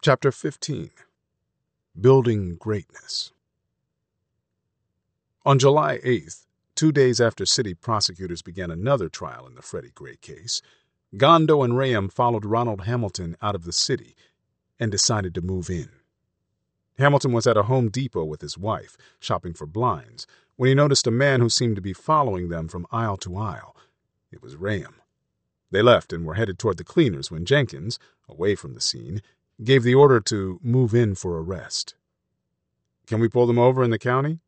Chapter 15 Building Greatness On July 8th, two days after city prosecutors began another trial in the Freddie Gray case, Gondo and Rayam followed Ronald Hamilton out of the city and decided to move in. Hamilton was at a Home Depot with his wife, shopping for blinds, when he noticed a man who seemed to be following them from aisle to aisle. It was Rayam. They left and were headed toward the cleaners when Jenkins, away from the scene, gave the order to move in for arrest. Can we pull them over in the county?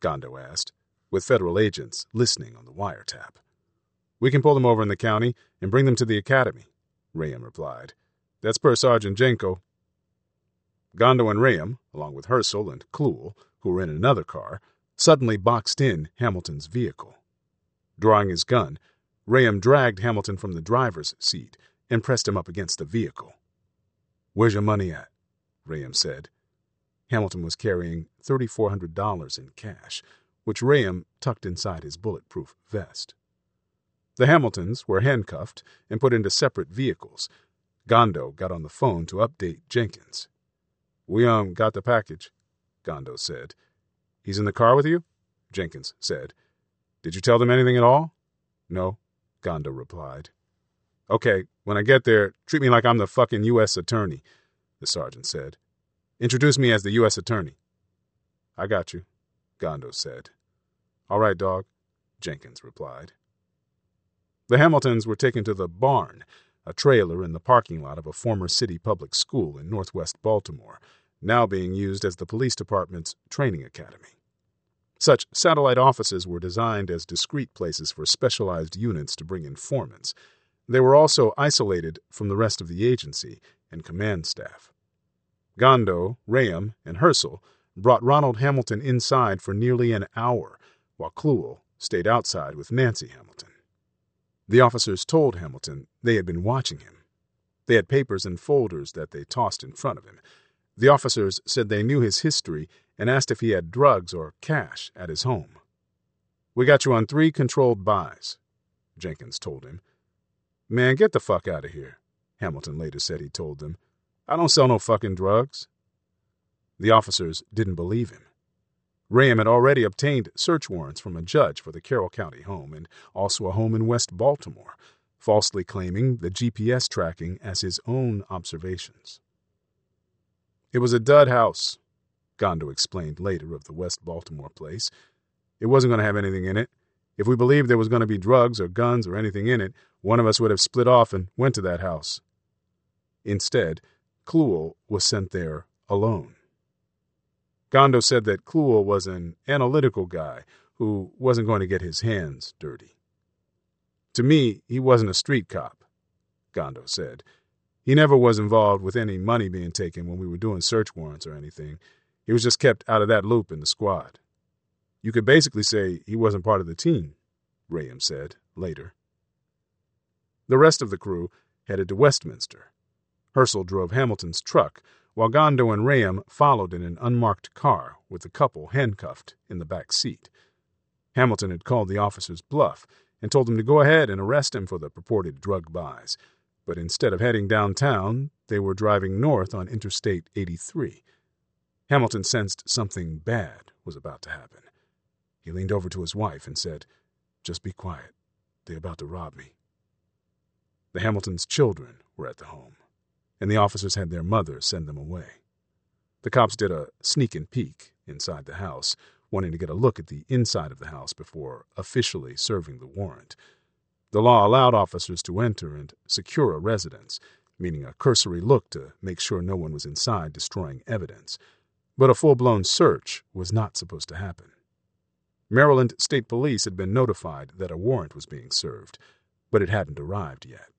Gondo asked, with federal agents listening on the wiretap. We can pull them over in the county and bring them to the academy, Rayam replied. That's per Sergeant Jenko. Gondo and Rayam, along with Hersl and Clewell, who were in another car, suddenly boxed in Hamilton's vehicle. Drawing his gun, Rayam dragged Hamilton from the driver's seat and pressed him up against the vehicle. Where's your money at? Rayam said. Hamilton was carrying $3,400 in cash, which Rayam tucked inside his bulletproof vest. The Hamiltons were handcuffed and put into separate vehicles. Gondo got on the phone to update Jenkins. We, um, got the package, Gondo said. He's in the car with you? Jenkins said. Did you tell them anything at all? No, Gondo replied. Okay, when I get there, treat me like I'm the fucking U.S. attorney, the sergeant said. Introduce me as the U.S. attorney. I got you, Gondo said. All right, dog, Jenkins replied. The Hamiltons were taken to the barn, a trailer in the parking lot of a former city public school in northwest Baltimore, now being used as the police department's training academy. Such satellite offices were designed as discrete places for specialized units to bring informants. They were also isolated from the rest of the agency and command staff. Gondo, Rayam, and Hersl brought Ronald Hamilton inside for nearly an hour, while Clewell stayed outside with Nancy Hamilton. The officers told Hamilton they had been watching him. They had papers and folders that they tossed in front of him. The officers said they knew his history and asked if he had drugs or cash at his home. We got you on three controlled buys, Jenkins told him. Man, get the fuck out of here, Hamilton later said he told them. I don't sell no fucking drugs. The officers didn't believe him. Rayam had already obtained search warrants from a judge for the Carroll County home and also a home in West Baltimore, falsely claiming the GPS tracking as his own observations. It was a dud house, Gondo explained later of the West Baltimore place. It wasn't going to have anything in it. If we believed there was going to be drugs or guns or anything in it, one of us would have split off and went to that house. Instead, Clewell was sent there alone. Gondo said that Clewell was an analytical guy who wasn't going to get his hands dirty. To me, he wasn't a street cop, Gondo said. He never was involved with any money being taken when we were doing search warrants or anything. He was just kept out of that loop in the squad. You could basically say he wasn't part of the team, Rayam said later. The rest of the crew headed to Westminster. Hersl drove Hamilton's truck, while Gondo and Rayam followed in an unmarked car with the couple handcuffed in the back seat. Hamilton had called the officer's bluff and told them to go ahead and arrest him for the purported drug buys. But instead of heading downtown, they were driving north on Interstate 83. Hamilton sensed something bad was about to happen. He leaned over to his wife and said, Just be quiet. They're about to rob me. The Hamiltons' children were at the home, and the officers had their mother send them away. The cops did a sneak and peek inside the house, wanting to get a look at the inside of the house before officially serving the warrant. The law allowed officers to enter and secure a residence, meaning a cursory look to make sure no one was inside destroying evidence. But a full blown search was not supposed to happen. Maryland State Police had been notified that a warrant was being served, but it hadn't arrived yet.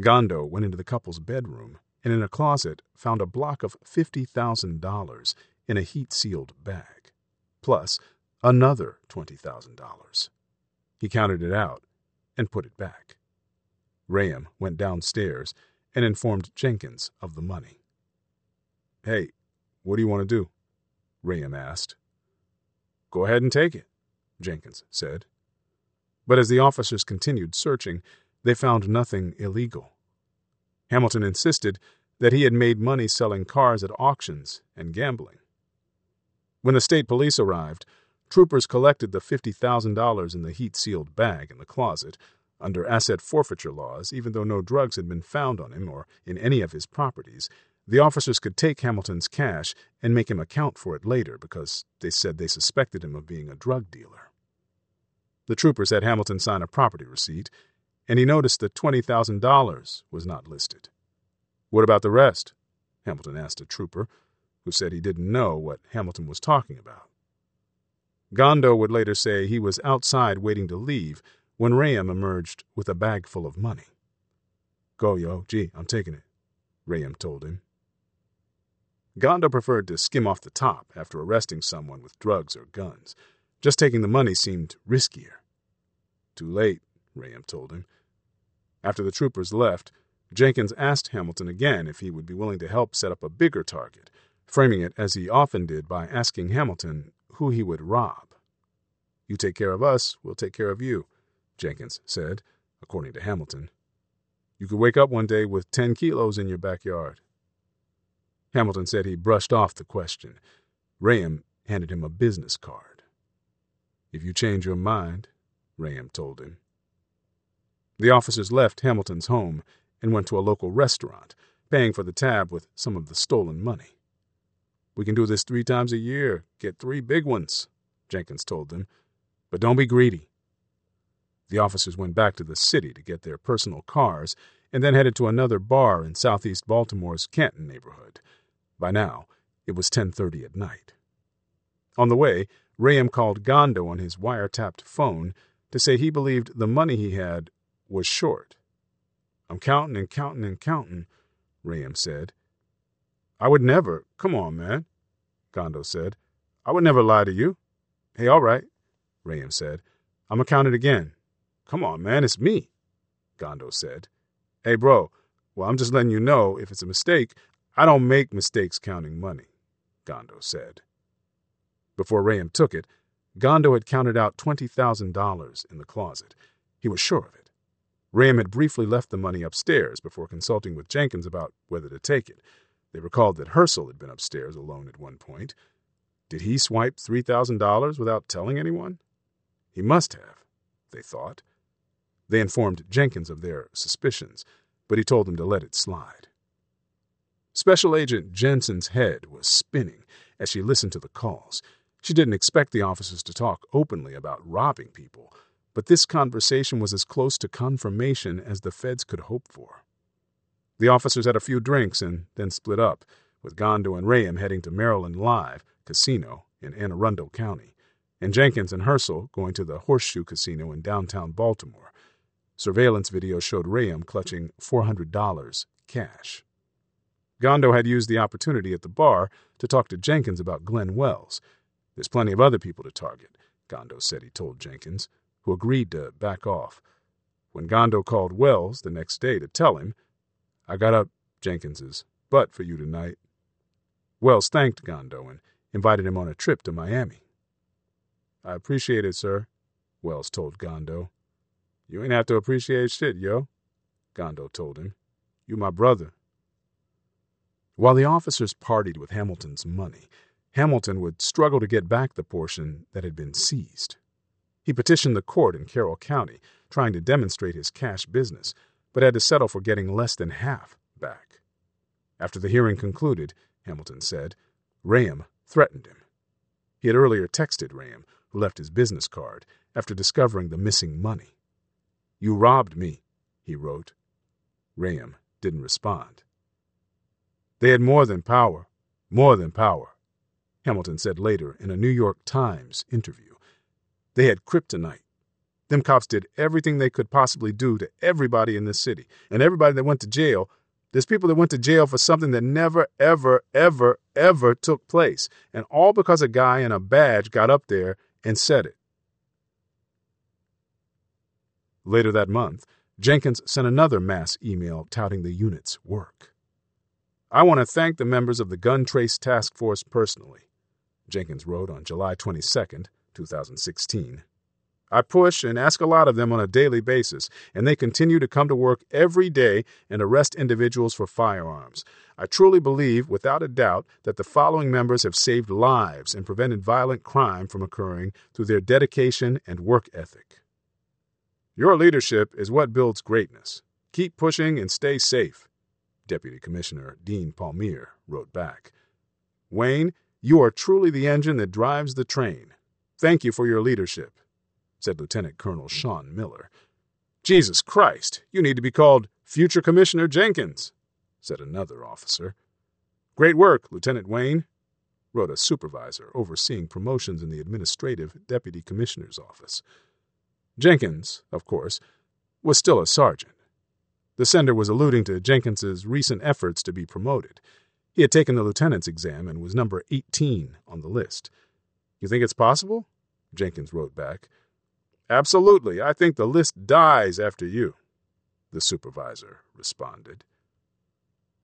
Gondo went into the couple's bedroom and in a closet found a block of $50,000 in a heat sealed bag, plus another $20,000. He counted it out and put it back. Rayam went downstairs and informed Jenkins of the money. Hey, what do you want to do? Rayam asked. Go ahead and take it, Jenkins said. But as the officers continued searching, they found nothing illegal. Hamilton insisted that he had made money selling cars at auctions and gambling. When the state police arrived, troopers collected the $50,000 in the heat sealed bag in the closet under asset forfeiture laws, even though no drugs had been found on him or in any of his properties, the officers could take Hamilton's cash and make him account for it later because they said they suspected him of being a drug dealer. The troopers had Hamilton sign a property receipt, and he noticed that $20,000 was not listed. What about the rest? Hamilton asked a trooper, who said he didn't know what Hamilton was talking about. Gondo would later say he was outside waiting to leave when Rayam emerged with a bag full of money. Go, yo, gee, I'm taking it, Rayam told him. Gondo preferred to skim off the top after arresting someone with drugs or guns. Just taking the money seemed riskier. Too late, Rayam told him. After the troopers left, Jenkins asked Hamilton again if he would be willing to help set up a bigger target, framing it as he often did by asking Hamilton who he would rob. You take care of us, we'll take care of you, Jenkins said, according to Hamilton. You could wake up one day with 10 kilos in your backyard. Hamilton said he brushed off the question. Rayam handed him a business card. If you change your mind, Rayam told him. The officers left Hamilton's home and went to a local restaurant, paying for the tab with some of the stolen money. We can do this three times a year, get three big ones, Jenkins told them. But don't be greedy. The officers went back to the city to get their personal cars and then headed to another bar in southeast Baltimore's Canton neighborhood. By now, it was 10:30 at night. On the way, Rayam called Gondo on his wiretapped phone to say he believed the money he had was short. I'm counting and counting and counting, Rayam said. I would never. Come on, man, Gondo said. I would never lie to you. Hey, all right, Rayam said. I'm to count it again. Come on, man, it's me, Gondo said. Hey, bro, well, I'm just letting you know if it's a mistake, I don't make mistakes counting money, Gondo said. Before Rayam took it, Gondo had counted out $20,000 in the closet. He was sure of it. Rayam had briefly left the money upstairs before consulting with Jenkins about whether to take it. They recalled that Hersl had been upstairs alone at one point. Did he swipe $3,000 without telling anyone? He must have, they thought. They informed Jenkins of their suspicions, but he told them to let it slide. Special Agent Jensen's head was spinning as she listened to the calls. She didn't expect the officers to talk openly about robbing people, but this conversation was as close to confirmation as the feds could hope for. The officers had a few drinks and then split up, with Gondo and Rayam heading to Maryland Live Casino in Anne Arundel County, and Jenkins and Hersl going to the Horseshoe Casino in downtown Baltimore. Surveillance video showed Rayam clutching $400 cash. Gondo had used the opportunity at the bar to talk to Jenkins about Glenn Wells. There's plenty of other people to target, Gondo said he told Jenkins, who agreed to back off. When Gondo called Wells the next day to tell him, I got up Jenkins's butt for you tonight. Wells thanked Gondo and invited him on a trip to Miami. I appreciate it, sir, Wells told Gondo. You ain't have to appreciate shit, yo, Gondo told him. You my brother. While the officers partied with Hamilton's money, Hamilton would struggle to get back the portion that had been seized. He petitioned the court in Carroll County, trying to demonstrate his cash business, but had to settle for getting less than half back. After the hearing concluded, Hamilton said, Rayam threatened him. He had earlier texted Rayam, who left his business card, after discovering the missing money. You robbed me, he wrote. Rayam didn't respond. They had more than power, more than power, Hamilton said later in a New York Times interview. They had kryptonite. Them cops did everything they could possibly do to everybody in this city. And everybody that went to jail, there's people that went to jail for something that never, ever, ever, ever took place. And all because a guy in a badge got up there and said it. Later that month, Jenkins sent another mass email touting the unit's work. I want to thank the members of the Gun Trace Task Force personally, Jenkins wrote on July 22, 2016. I push and ask a lot of them on a daily basis, and they continue to come to work every day and arrest individuals for firearms. I truly believe, without a doubt, that the following members have saved lives and prevented violent crime from occurring through their dedication and work ethic. Your leadership is what builds greatness. Keep pushing and stay safe, Deputy Commissioner Dean Palmere wrote back. Wayne, you are truly the engine that drives the train. Thank you for your leadership, said Lieutenant Colonel Sean Miller. Jesus Christ, you need to be called Future Commissioner Jenkins, said another officer. Great work, Lieutenant Wayne, wrote a supervisor overseeing promotions in the administrative deputy commissioner's office. Jenkins, of course, was still a sergeant. The sender was alluding to Jenkins's recent efforts to be promoted. He had taken the lieutenant's exam and was number 18 on the list. You think it's possible? Jenkins wrote back. Absolutely. I think the list dies after you, the supervisor responded.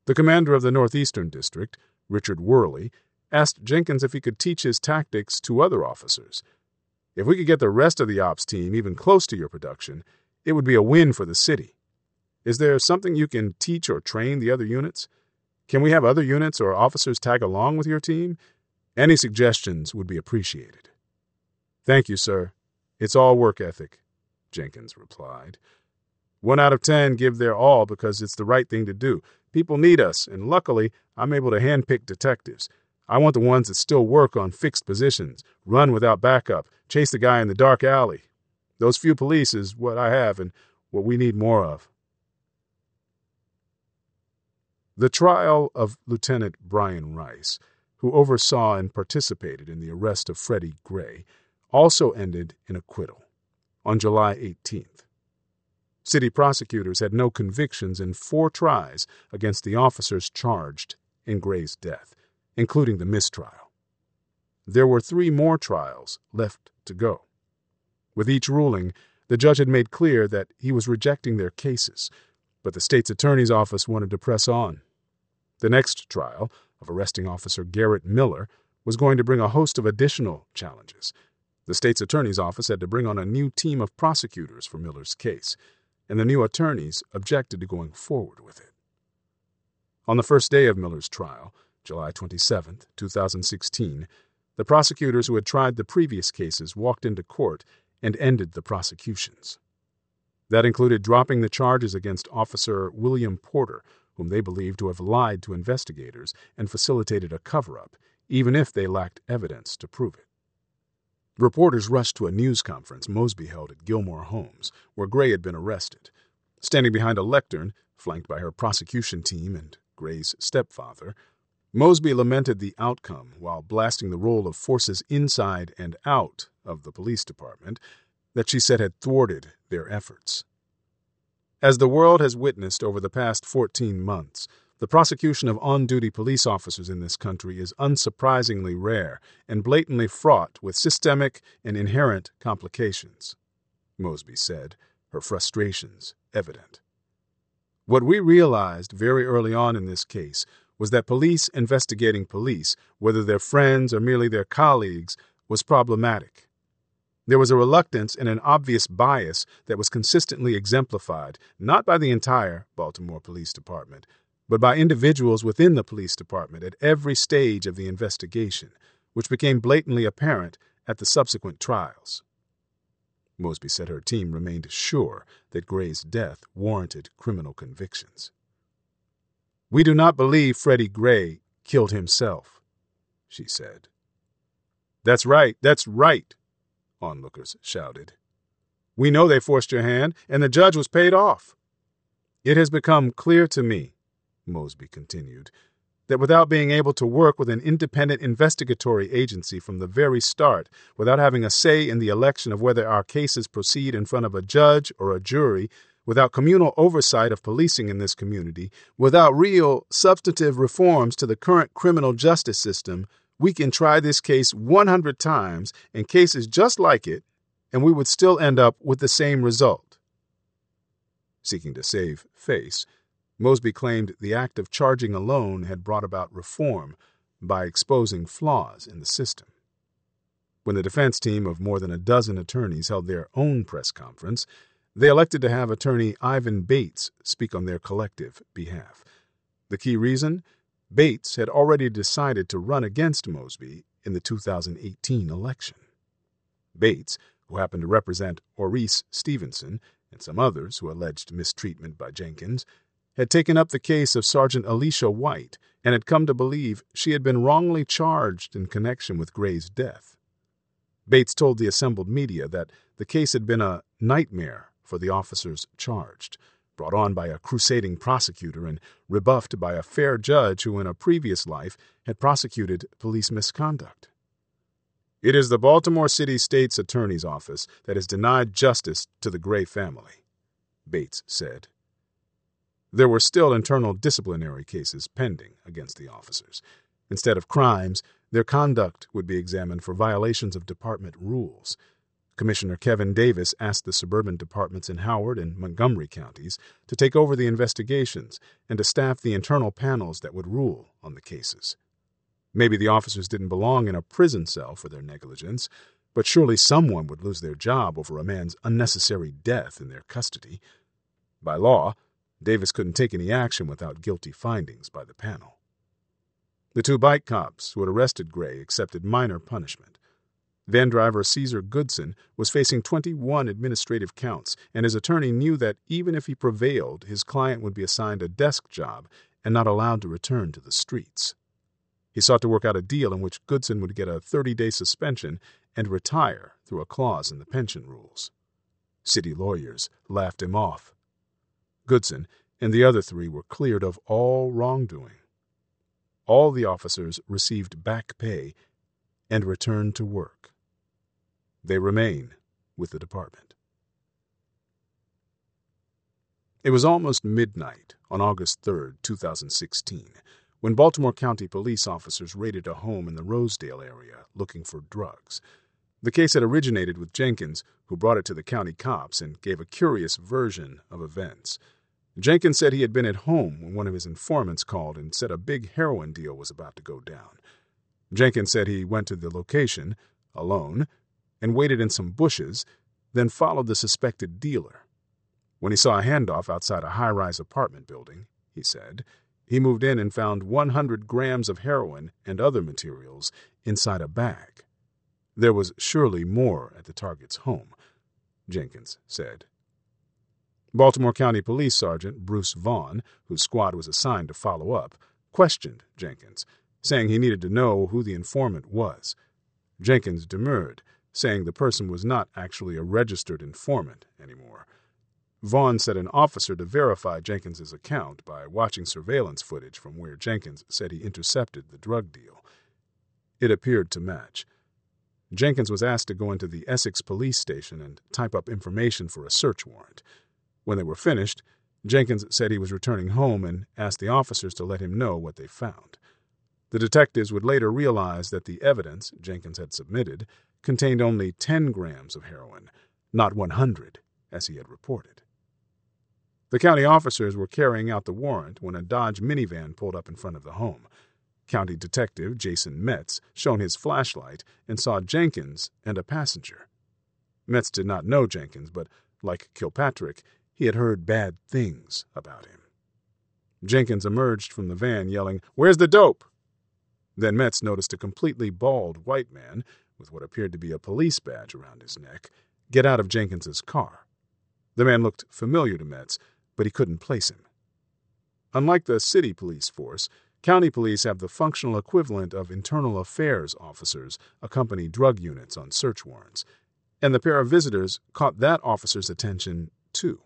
The commander of the Northeastern District, Richard Worley, asked Jenkins if he could teach his tactics to other officers. If we could get the rest of the ops team even close to your production, it would be a win for the city. Is there something you can teach or train the other units? Can we have other units or officers tag along with your team? Any suggestions would be appreciated. Thank you, sir. It's all work ethic, Jenkins replied. One out of ten give their all because it's the right thing to do. People need us, and luckily, I'm able to handpick detectives. I want the ones that still work on fixed positions, run without backup, chase the guy in the dark alley. Those few police is what I have and what we need more of. The trial of Lieutenant Brian Rice, who oversaw and participated in the arrest of Freddie Gray, also ended in acquittal on July 18th. City prosecutors had no convictions in four tries against the officers charged in Gray's death, including the mistrial. There were three more trials left to go. With each ruling, the judge had made clear that he was rejecting their cases, but the state's attorney's office wanted to press on. The next trial, of arresting officer Garrett Miller, was going to bring a host of additional challenges. The state's attorney's office had to bring on a new team of prosecutors for Miller's case, and the new attorneys objected to going forward with it. On the first day of Miller's trial, July 27, 2016, the prosecutors who had tried the previous cases walked into court and ended the prosecutions. That included dropping the charges against Officer William Porter whom they believed to have lied to investigators and facilitated a cover up, even if they lacked evidence to prove it. Reporters rushed to a news conference Mosby held at Gilmor Homes, where Gray had been arrested. Standing behind a lectern, flanked by her prosecution team and Gray's stepfather, Mosby lamented the outcome while blasting the role of forces inside and out of the police department that she said had thwarted their efforts. As the world has witnessed over the past 14 months, the prosecution of on duty police officers in this country is unsurprisingly rare and blatantly fraught with systemic and inherent complications, Mosby said, her frustrations evident. What we realized very early on in this case was that police investigating police, whether they're friends or merely their colleagues, was problematic. There was a reluctance and an obvious bias that was consistently exemplified not by the entire Baltimore Police Department, but by individuals within the police department at every stage of the investigation, which became blatantly apparent at the subsequent trials. Mosby said her team remained sure that Gray's death warranted criminal convictions. We do not believe Freddie Gray killed himself, she said. That's right, that's right, onlookers shouted. We know they forced your hand, and the judge was paid off. It has become clear to me, Mosby continued, that without being able to work with an independent investigatory agency from the very start, without having a say in the election of whether our cases proceed in front of a judge or a jury, without communal oversight of policing in this community, without real, substantive reforms to the current criminal justice system, we can try this case 100 times and cases just like it, and we would still end up with the same result. Seeking to save face, Mosby claimed the act of charging alone had brought about reform by exposing flaws in the system. When the defense team of more than a dozen attorneys held their own press conference, they elected to have attorney Ivan Bates speak on their collective behalf. The key reason? Bates had already decided to run against Mosby in the 2018 election. Bates, who happened to represent Oreese Stevenson and some others who alleged mistreatment by Jenkins, had taken up the case of Sergeant Alicia White and had come to believe she had been wrongly charged in connection with Gray's death. Bates told the assembled media that the case had been a nightmare for the officers charged, brought on by a crusading prosecutor and rebuffed by a fair judge who in a previous life had prosecuted police misconduct. It is the Baltimore City State's Attorney's Office that has denied justice to the Gray family, Bates said. There were still internal disciplinary cases pending against the officers. Instead of crimes, their conduct would be examined for violations of department rules. Commissioner Kevin Davis asked the suburban departments in Howard and Montgomery counties to take over the investigations and to staff the internal panels that would rule on the cases. Maybe the officers didn't belong in a prison cell for their negligence, but surely someone would lose their job over a man's unnecessary death in their custody. By law, Davis couldn't take any action without guilty findings by the panel. The two bike cops who had arrested Gray accepted minor punishment. Van driver Caesar Goodson was facing 21 administrative counts, and his attorney knew that even if he prevailed, his client would be assigned a desk job and not allowed to return to the streets. He sought to work out a deal in which Goodson would get a 30 day suspension and retire through a clause in the pension rules. City lawyers laughed him off. Goodson and the other three were cleared of all wrongdoing. All the officers received back pay and returned to work. They remain with the department. It was almost midnight on August 3, 2016, when Baltimore County police officers raided a home in the Rosedale area looking for drugs. The case had originated with Jenkins, who brought it to the county cops and gave a curious version of events. Jenkins said he had been at home when one of his informants called and said a big heroin deal was about to go down. Jenkins said he went to the location, alone, and waited in some bushes, then followed the suspected dealer. When he saw a handoff outside a high rise apartment building, he said, he moved in and found 100 grams of heroin and other materials inside a bag. There was surely more at the target's home, Jenkins said. Baltimore County Police Sergeant Bruce Vaughn, whose squad was assigned to follow up, questioned Jenkins, saying he needed to know who the informant was. Jenkins demurred, saying the person was not actually a registered informant anymore. Vaughn said an officer to verify Jenkins's account by watching surveillance footage from where Jenkins said he intercepted the drug deal. It appeared to match. Jenkins was asked to go into the Essex police station and type up information for a search warrant. When they were finished, Jenkins said he was returning home and asked the officers to let him know what they found. The detectives would later realize that the evidence Jenkins had submitted contained only 10 grams of heroin, not 100, as he had reported. The county officers were carrying out the warrant when a Dodge minivan pulled up in front of the home. County Detective Jason Metz shone his flashlight and saw Jenkins and a passenger. Metz did not know Jenkins, but like Kilpatrick, he had heard bad things about him. Jenkins emerged from the van yelling, Where's the dope? Then Metz noticed a completely bald white man with what appeared to be a police badge around his neck, get out of Jenkins's car. The man looked familiar to Metz, but he couldn't place him. Unlike the city police force, county police have the functional equivalent of internal affairs officers accompany drug units on search warrants, and the pair of visitors caught that officer's attention, too.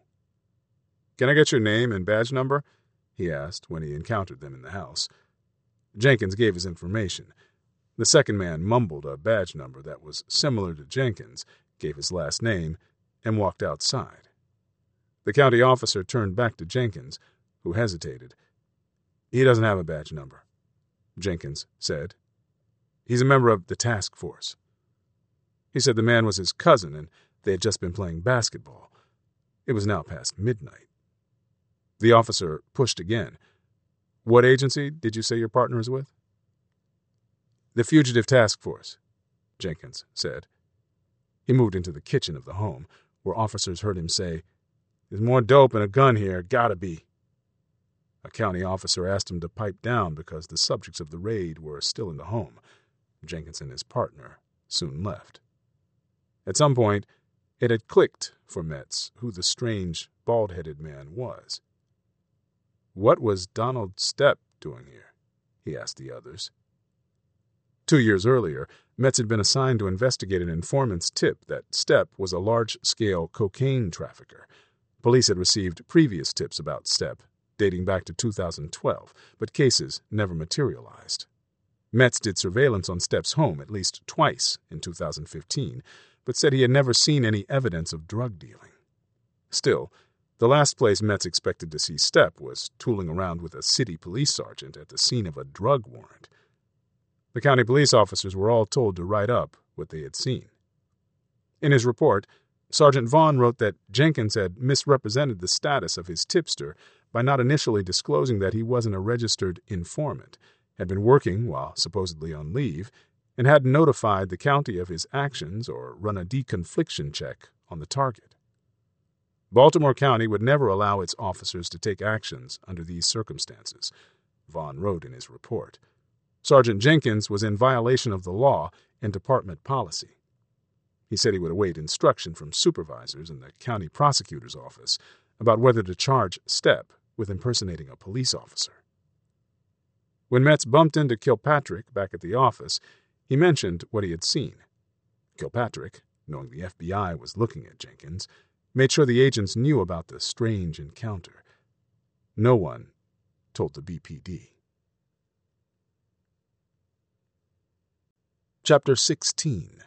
Can I get your name and badge number? he asked when he encountered them in the house. Jenkins gave his information, the second man mumbled a badge number that was similar to Jenkins, gave his last name, and walked outside. The county officer turned back to Jenkins, who hesitated. He doesn't have a badge number, Jenkins said. He's a member of the task force. He said the man was his cousin and they had just been playing basketball. It was now past midnight. The officer pushed again. What agency did you say your partner is with? The Fugitive Task Force, Jenkins said. He moved into the kitchen of the home, where officers heard him say, There's more dope and a gun here, gotta be. A county officer asked him to pipe down because the subjects of the raid were still in the home. Jenkins and his partner soon left. At some point, it had clicked for Metz who the strange, bald headed man was. What was Donald Stepp doing here? he asked the others. Two years earlier, Metz had been assigned to investigate an informant's tip that Stepp was a large scale cocaine trafficker. Police had received previous tips about Stepp, dating back to 2012, but cases never materialized. Metz did surveillance on Stepp's home at least twice in 2015, but said he had never seen any evidence of drug dealing. Still, the last place Metz expected to see Stepp was tooling around with a city police sergeant at the scene of a drug warrant. The county police officers were all told to write up what they had seen. In his report, Sergeant Vaughn wrote that Jenkins had misrepresented the status of his tipster by not initially disclosing that he wasn't a registered informant, had been working while supposedly on leave, and had notified the county of his actions or run a deconfliction check on the target. Baltimore County would never allow its officers to take actions under these circumstances, Vaughn wrote in his report. Sergeant Jenkins was in violation of the law and department policy. He said he would await instruction from supervisors in the county prosecutor's office about whether to charge Stepp with impersonating a police officer. When Metz bumped into Kilpatrick back at the office, he mentioned what he had seen. Kilpatrick, knowing the FBI was looking at Jenkins, made sure the agents knew about the strange encounter. No one told the BPD. Chapter 16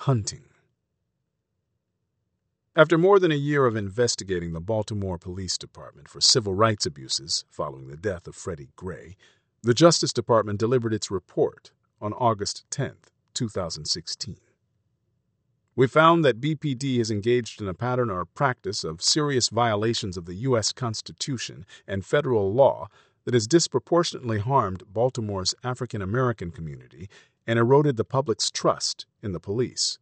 Hunting After more than a year of investigating the Baltimore Police Department for civil rights abuses following the death of Freddie Gray, the Justice Department delivered its report on August 10, 2016. We found that BPD has engaged in a pattern or practice of serious violations of the U.S. Constitution and federal law that has disproportionately harmed Baltimore's African American community and eroded the public's trust in the police,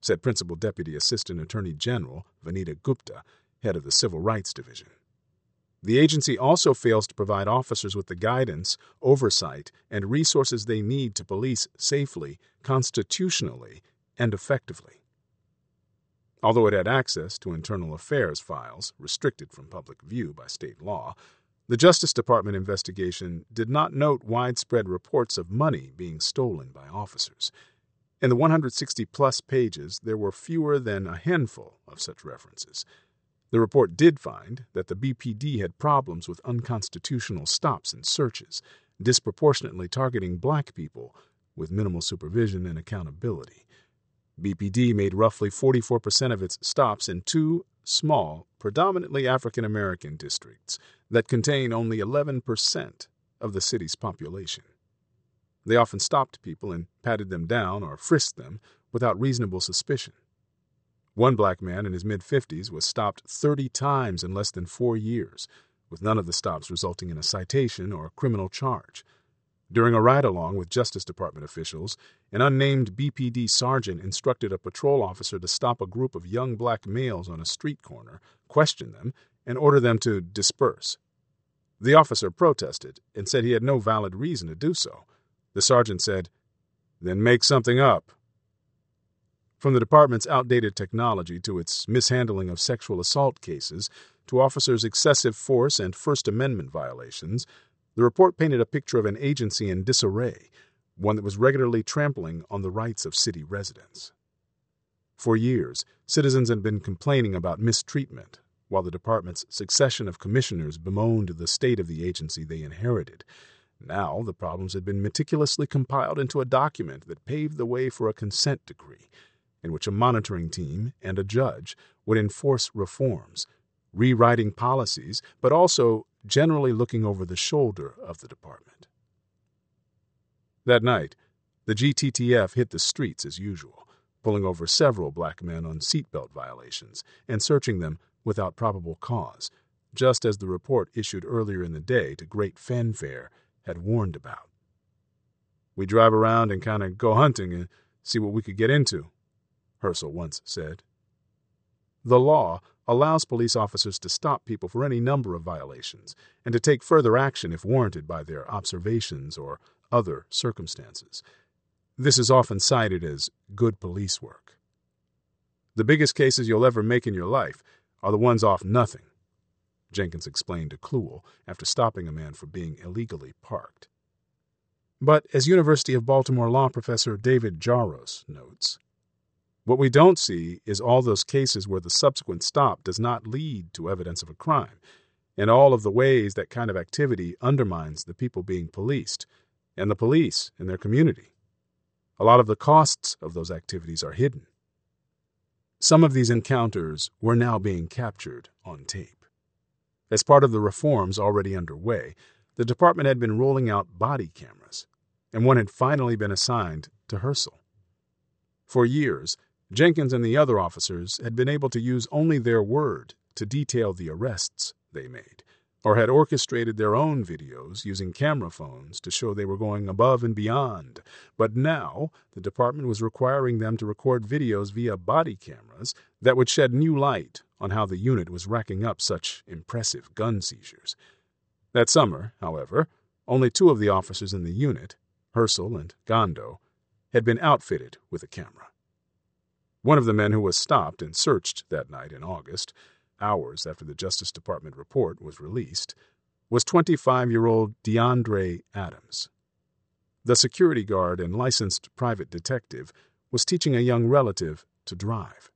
said Principal Deputy Assistant Attorney General Vanita Gupta, head of the Civil Rights Division. The agency also fails to provide officers with the guidance, oversight, and resources they need to police safely, constitutionally, and effectively. Although it had access to internal affairs files restricted from public view by state law, the Justice Department investigation did not note widespread reports of money being stolen by officers. In the 160 plus pages, there were fewer than a handful of such references. The report did find that the BPD had problems with unconstitutional stops and searches, disproportionately targeting black people with minimal supervision and accountability. BPD made roughly 44% of its stops in two small, predominantly African American districts that contain only 11% of the city's population. They often stopped people and patted them down or frisked them without reasonable suspicion. One black man in his mid 50s was stopped 30 times in less than four years, with none of the stops resulting in a citation or a criminal charge. During a ride along with Justice Department officials, an unnamed BPD sergeant instructed a patrol officer to stop a group of young black males on a street corner, question them, and order them to disperse. The officer protested and said he had no valid reason to do so. The sergeant said, Then make something up. From the department's outdated technology to its mishandling of sexual assault cases to officers' excessive force and First Amendment violations, the report painted a picture of an agency in disarray, one that was regularly trampling on the rights of city residents. For years, citizens had been complaining about mistreatment, while the department's succession of commissioners bemoaned the state of the agency they inherited. Now, the problems had been meticulously compiled into a document that paved the way for a consent decree, in which a monitoring team and a judge would enforce reforms, rewriting policies, but also generally looking over the shoulder of the department. That night, the GTTF hit the streets as usual, pulling over several black men on seatbelt violations and searching them without probable cause, just as the report issued earlier in the day to great fanfare had warned about. We drive around and kind of go hunting and see what we could get into, Hersl once said. The law allows police officers to stop people for any number of violations and to take further action if warranted by their observations or other circumstances. This is often cited as good police work. The biggest cases you'll ever make in your life are the ones off nothing, Jenkins explained to Clewell after stopping a man for being illegally parked. But as University of Baltimore law professor David Jaros notes, what we don't see is all those cases where the subsequent stop does not lead to evidence of a crime, and all of the ways that kind of activity undermines the people being policed and the police in their community. A lot of the costs of those activities are hidden. Some of these encounters were now being captured on tape. As part of the reforms already underway, the department had been rolling out body cameras, and one had finally been assigned to Hersl. For years, Jenkins and the other officers had been able to use only their word to detail the arrests they made, or had orchestrated their own videos using camera phones to show they were going above and beyond. But now, the department was requiring them to record videos via body cameras that would shed new light on how the unit was racking up such impressive gun seizures. That summer, however, only two of the officers in the unit, Hersl and Gondo, had been outfitted with a camera. One of the men who was stopped and searched that night in August, hours after the Justice Department report was released, was 25 year old DeAndre Adams. The security guard and licensed private detective was teaching a young relative to drive.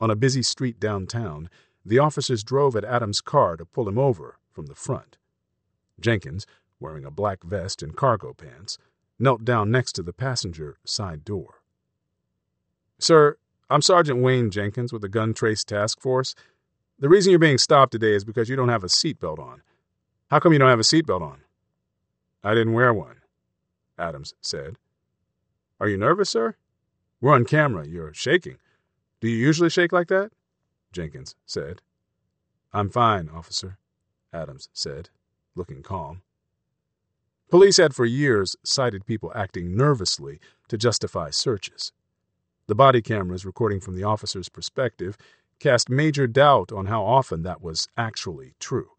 On a busy street downtown, the officers drove at Adams' car to pull him over from the front. Jenkins, wearing a black vest and cargo pants, knelt down next to the passenger side door. Sir, I'm Sergeant Wayne Jenkins with the Gun Trace Task Force. The reason you're being stopped today is because you don't have a seatbelt on. How come you don't have a seatbelt on? I didn't wear one, Adams said. Are you nervous, sir? We're on camera. You're shaking. Do you usually shake like that? Jenkins said. I'm fine, officer, Adams said, looking calm. Police had for years cited people acting nervously to justify searches. The body cameras recording from the officer's perspective cast major doubt on how often that was actually true.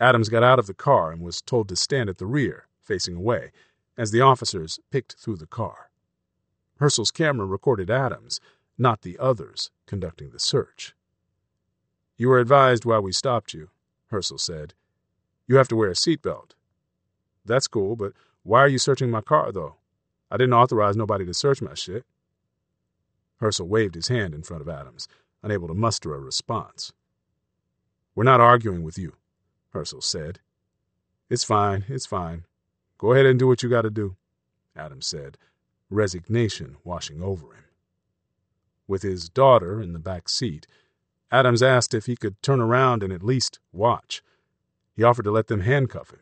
Adams got out of the car and was told to stand at the rear, facing away, as the officers picked through the car. Hersl's camera recorded Adams, not the others, conducting the search. You were advised why we stopped you, Hersl said. You have to wear a seatbelt. That's cool, but why are you searching my car, though? I didn't authorize nobody to search my shit. Hersl waved his hand in front of Adams, unable to muster a response. We're not arguing with you, Hersl said. It's fine, it's fine. Go ahead and do what you got to do, Adams said, resignation washing over him. With his daughter in the back seat, Adams asked if he could turn around and at least watch. He offered to let them handcuff him.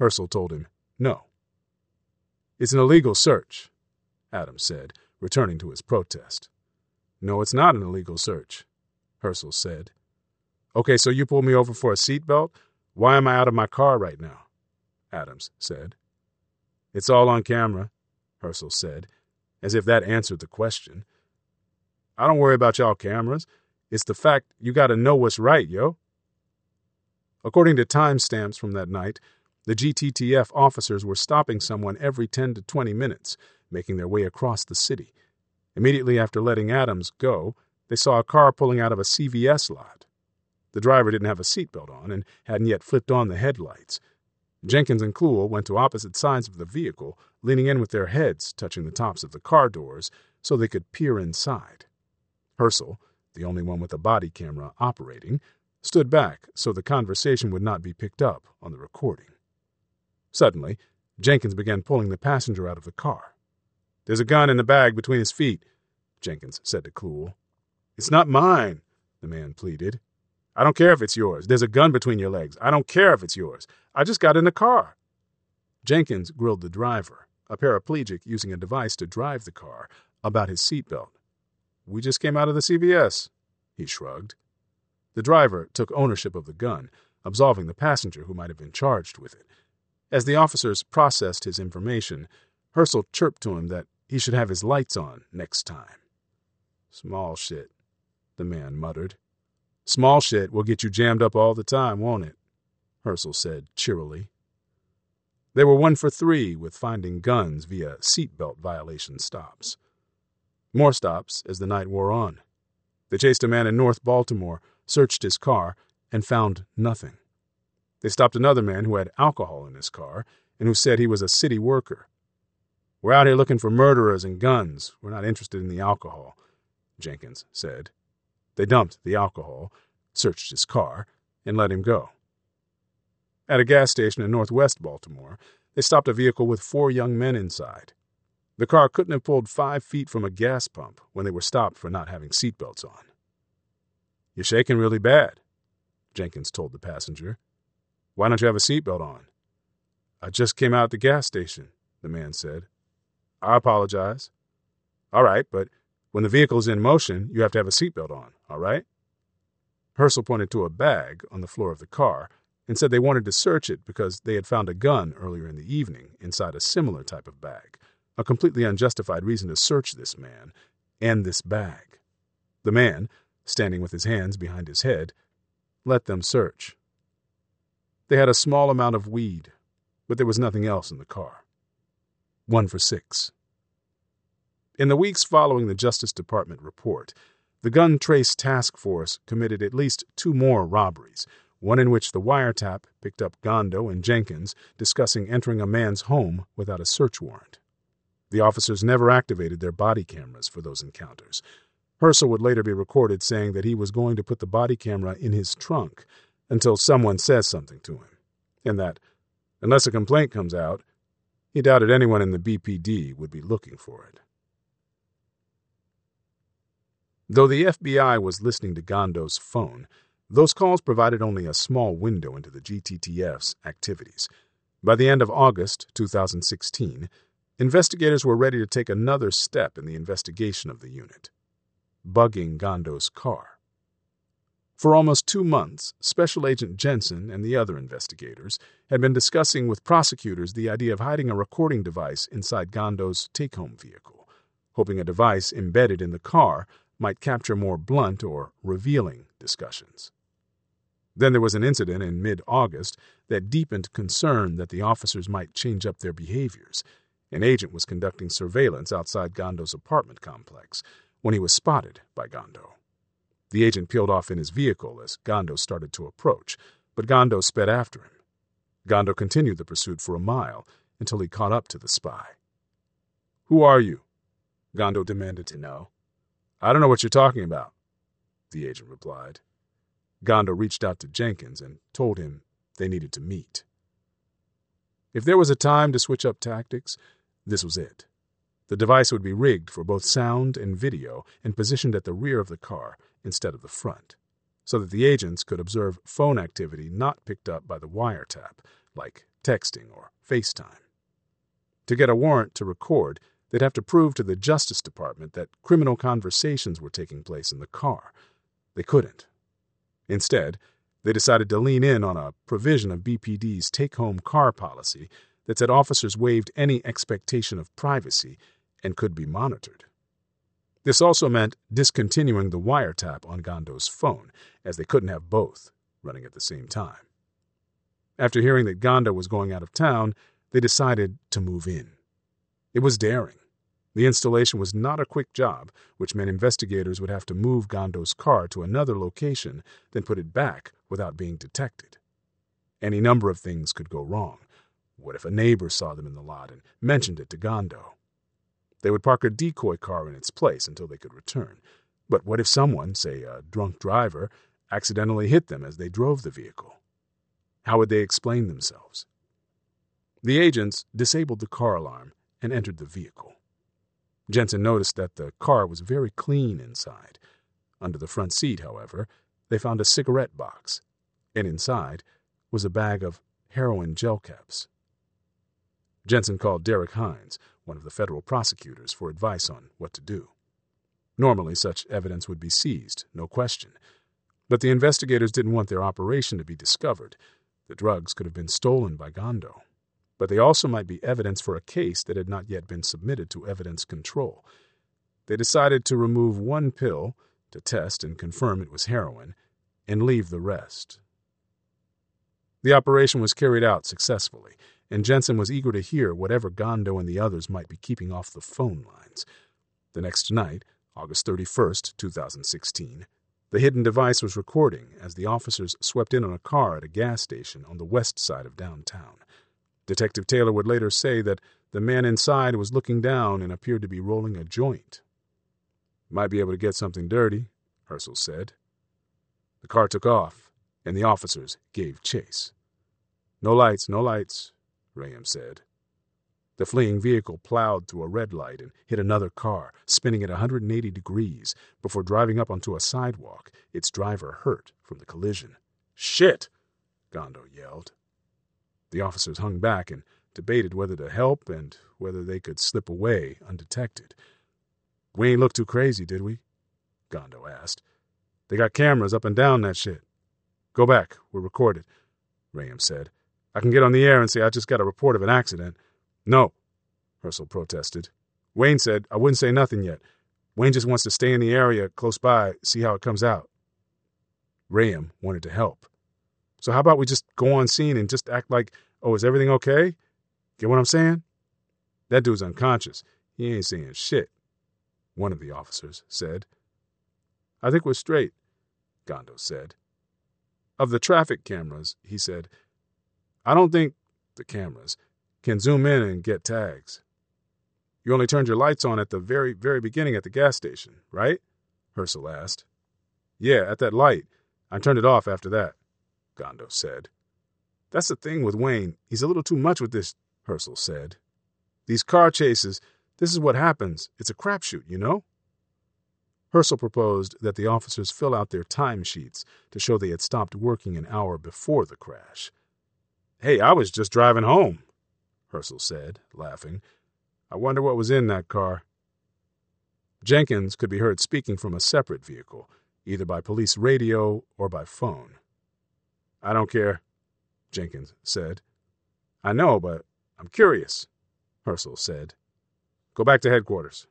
Hersl told him no. It's an illegal search, Adams said, returning to his protest. No, it's not an illegal search, Hersl said. Okay, so you pulled me over for a seatbelt? Why am I out of my car right now? Adams said. It's all on camera, Hersl said, as if that answered the question. I don't worry about y'all cameras. It's the fact you gotta know what's right, yo. According to timestamps from that night, the GTTF officers were stopping someone every 10 to 20 minutes making their way across the city. Immediately after letting Adams go, they saw a car pulling out of a CVS lot. The driver didn't have a seatbelt on and hadn't yet flipped on the headlights. Jenkins and Clewell went to opposite sides of the vehicle, leaning in with their heads touching the tops of the car doors so they could peer inside. Hersl, the only one with a body camera operating, stood back so the conversation would not be picked up on the recording. Suddenly, Jenkins began pulling the passenger out of the car. There's a gun in the bag between his feet, Jenkins said to Clewell. It's not mine, the man pleaded. I don't care if it's yours. There's a gun between your legs. I don't care if it's yours. I just got in the car. Jenkins grilled the driver, a paraplegic using a device to drive the car, about his seatbelt. We just came out of the CVS, he shrugged. The driver took ownership of the gun, absolving the passenger who might have been charged with it. As the officers processed his information, Hersl chirped to him that he should have his lights on next time. Small shit, the man muttered. Small shit will get you jammed up all the time, won't it? Hersl said cheerily. They were one for three with finding guns via seatbelt violation stops. More stops as the night wore on. They chased a man in North Baltimore, searched his car, and found nothing. They stopped another man who had alcohol in his car and who said he was a city worker. We're out here looking for murderers and guns. We're not interested in the alcohol, Jenkins said. They dumped the alcohol, searched his car, and let him go. At a gas station in northwest Baltimore, they stopped a vehicle with four young men inside. The car couldn't have pulled five feet from a gas pump when they were stopped for not having seatbelts on. You're shaking really bad, Jenkins told the passenger. Why don't you have a seatbelt on? I just came out the gas station, the man said. I apologize. All right, but when the vehicle is in motion, you have to have a seatbelt on, all right? Hersl pointed to a bag on the floor of the car and said they wanted to search it because they had found a gun earlier in the evening inside a similar type of bag, a completely unjustified reason to search this man and this bag. The man, standing with his hands behind his head, let them search. They had a small amount of weed, but there was nothing else in the car. One for six. In the weeks following the Justice Department report, the Gun Trace Task Force committed at least two more robberies, one in which the wiretap picked up Gondo and Jenkins discussing entering a man's home without a search warrant. The officers never activated their body cameras for those encounters. Hersl would later be recorded saying that he was going to put the body camera in his trunk until someone says something to him, and that, unless a complaint comes out, he doubted anyone in the BPD would be looking for it. Though the FBI was listening to Gondo's phone, those calls provided only a small window into the GTTF's activities. By the end of August 2016, investigators were ready to take another step in the investigation of the unit bugging Gondo's car. For almost two months, Special Agent Jensen and the other investigators had been discussing with prosecutors the idea of hiding a recording device inside Gondo's take home vehicle, hoping a device embedded in the car might capture more blunt or revealing discussions. Then there was an incident in mid August that deepened concern that the officers might change up their behaviors. An agent was conducting surveillance outside Gondo's apartment complex when he was spotted by Gondo. The agent peeled off in his vehicle as Gondo started to approach, but Gondo sped after him. Gondo continued the pursuit for a mile until he caught up to the spy. Who are you? Gondo demanded to know. I don't know what you're talking about, the agent replied. Gondo reached out to Jenkins and told him they needed to meet. If there was a time to switch up tactics, this was it. The device would be rigged for both sound and video and positioned at the rear of the car instead of the front, so that the agents could observe phone activity not picked up by the wiretap, like texting or FaceTime. To get a warrant to record, they'd have to prove to the Justice Department that criminal conversations were taking place in the car. They couldn't. Instead, they decided to lean in on a provision of BPD's take home car policy that said officers waived any expectation of privacy and could be monitored. This also meant discontinuing the wiretap on Gondo's phone, as they couldn't have both running at the same time. After hearing that Gondo was going out of town, they decided to move in. It was daring. The installation was not a quick job, which meant investigators would have to move Gondo's car to another location, then put it back without being detected. Any number of things could go wrong. What if a neighbor saw them in the lot and mentioned it to Gondo? They would park a decoy car in its place until they could return. But what if someone, say a drunk driver, accidentally hit them as they drove the vehicle? How would they explain themselves? The agents disabled the car alarm and entered the vehicle. Jensen noticed that the car was very clean inside. Under the front seat, however, they found a cigarette box, and inside was a bag of heroin gel caps. Jensen called Derek Hines, one of the federal prosecutors, for advice on what to do. Normally, such evidence would be seized, no question. But the investigators didn't want their operation to be discovered. The drugs could have been stolen by Gondo. but they also might be evidence for a case that had not yet been submitted to evidence control. They decided to remove one pill to test and confirm it was heroin and leave the rest. The operation was carried out successfully, and Jensen was eager to hear whatever Gondo and the others might be keeping off the phone lines. The next night, August 31st, 2016, the hidden device was recording as the officers swept in on a car at a gas station on the west side of downtown. Detective Taylor would later say that the man inside was looking down and appeared to be rolling a joint. Might be able to get something dirty, Hersl said. The car took off, and the officers gave chase. No lights, no lights, Rayam said. The fleeing vehicle plowed through a red light and hit another car, spinning at 180 degrees before driving up onto a sidewalk, its driver hurt from the collision. Shit! Gondo yelled. The officers hung back and debated whether to help and whether they could slip away undetected. We ain't look too crazy, did we? Gondo asked. They got cameras up and down that shit. Go back. We're recorded, Rayam said. I can get on the air and say I just got a report of an accident. No, Hersl protested. Wayne said I wouldn't say nothing yet. Wayne just wants to stay in the area close by, see how it comes out. Rayam wanted to help. So how about we just go on scene and just act like, oh, is everything okay? Get what I'm saying? That dude's unconscious. He ain't saying shit, one of the officers said. I think we're straight, Gondo said. Of the traffic cameras, he said, I don't think the cameras can zoom in and get tags. You only turned your lights on at the very, very beginning at the gas station, right? Hersl asked. Yeah, at that light. I turned it off after that, Gondo said. That's the thing with Wayne. He's a little too much with this, Hersl said. These car chases, this is what happens. It's a crapshoot, you know? Hersl proposed that the officers fill out their timesheets to show they had stopped working an hour before the crash. Hey, I was just driving home, Hersl said, laughing. I wonder what was in that car. Jenkins could be heard speaking from a separate vehicle, either by police radio or by phone. I don't care, Jenkins said. I know, but I'm curious, Hersl said. Go back to headquarters.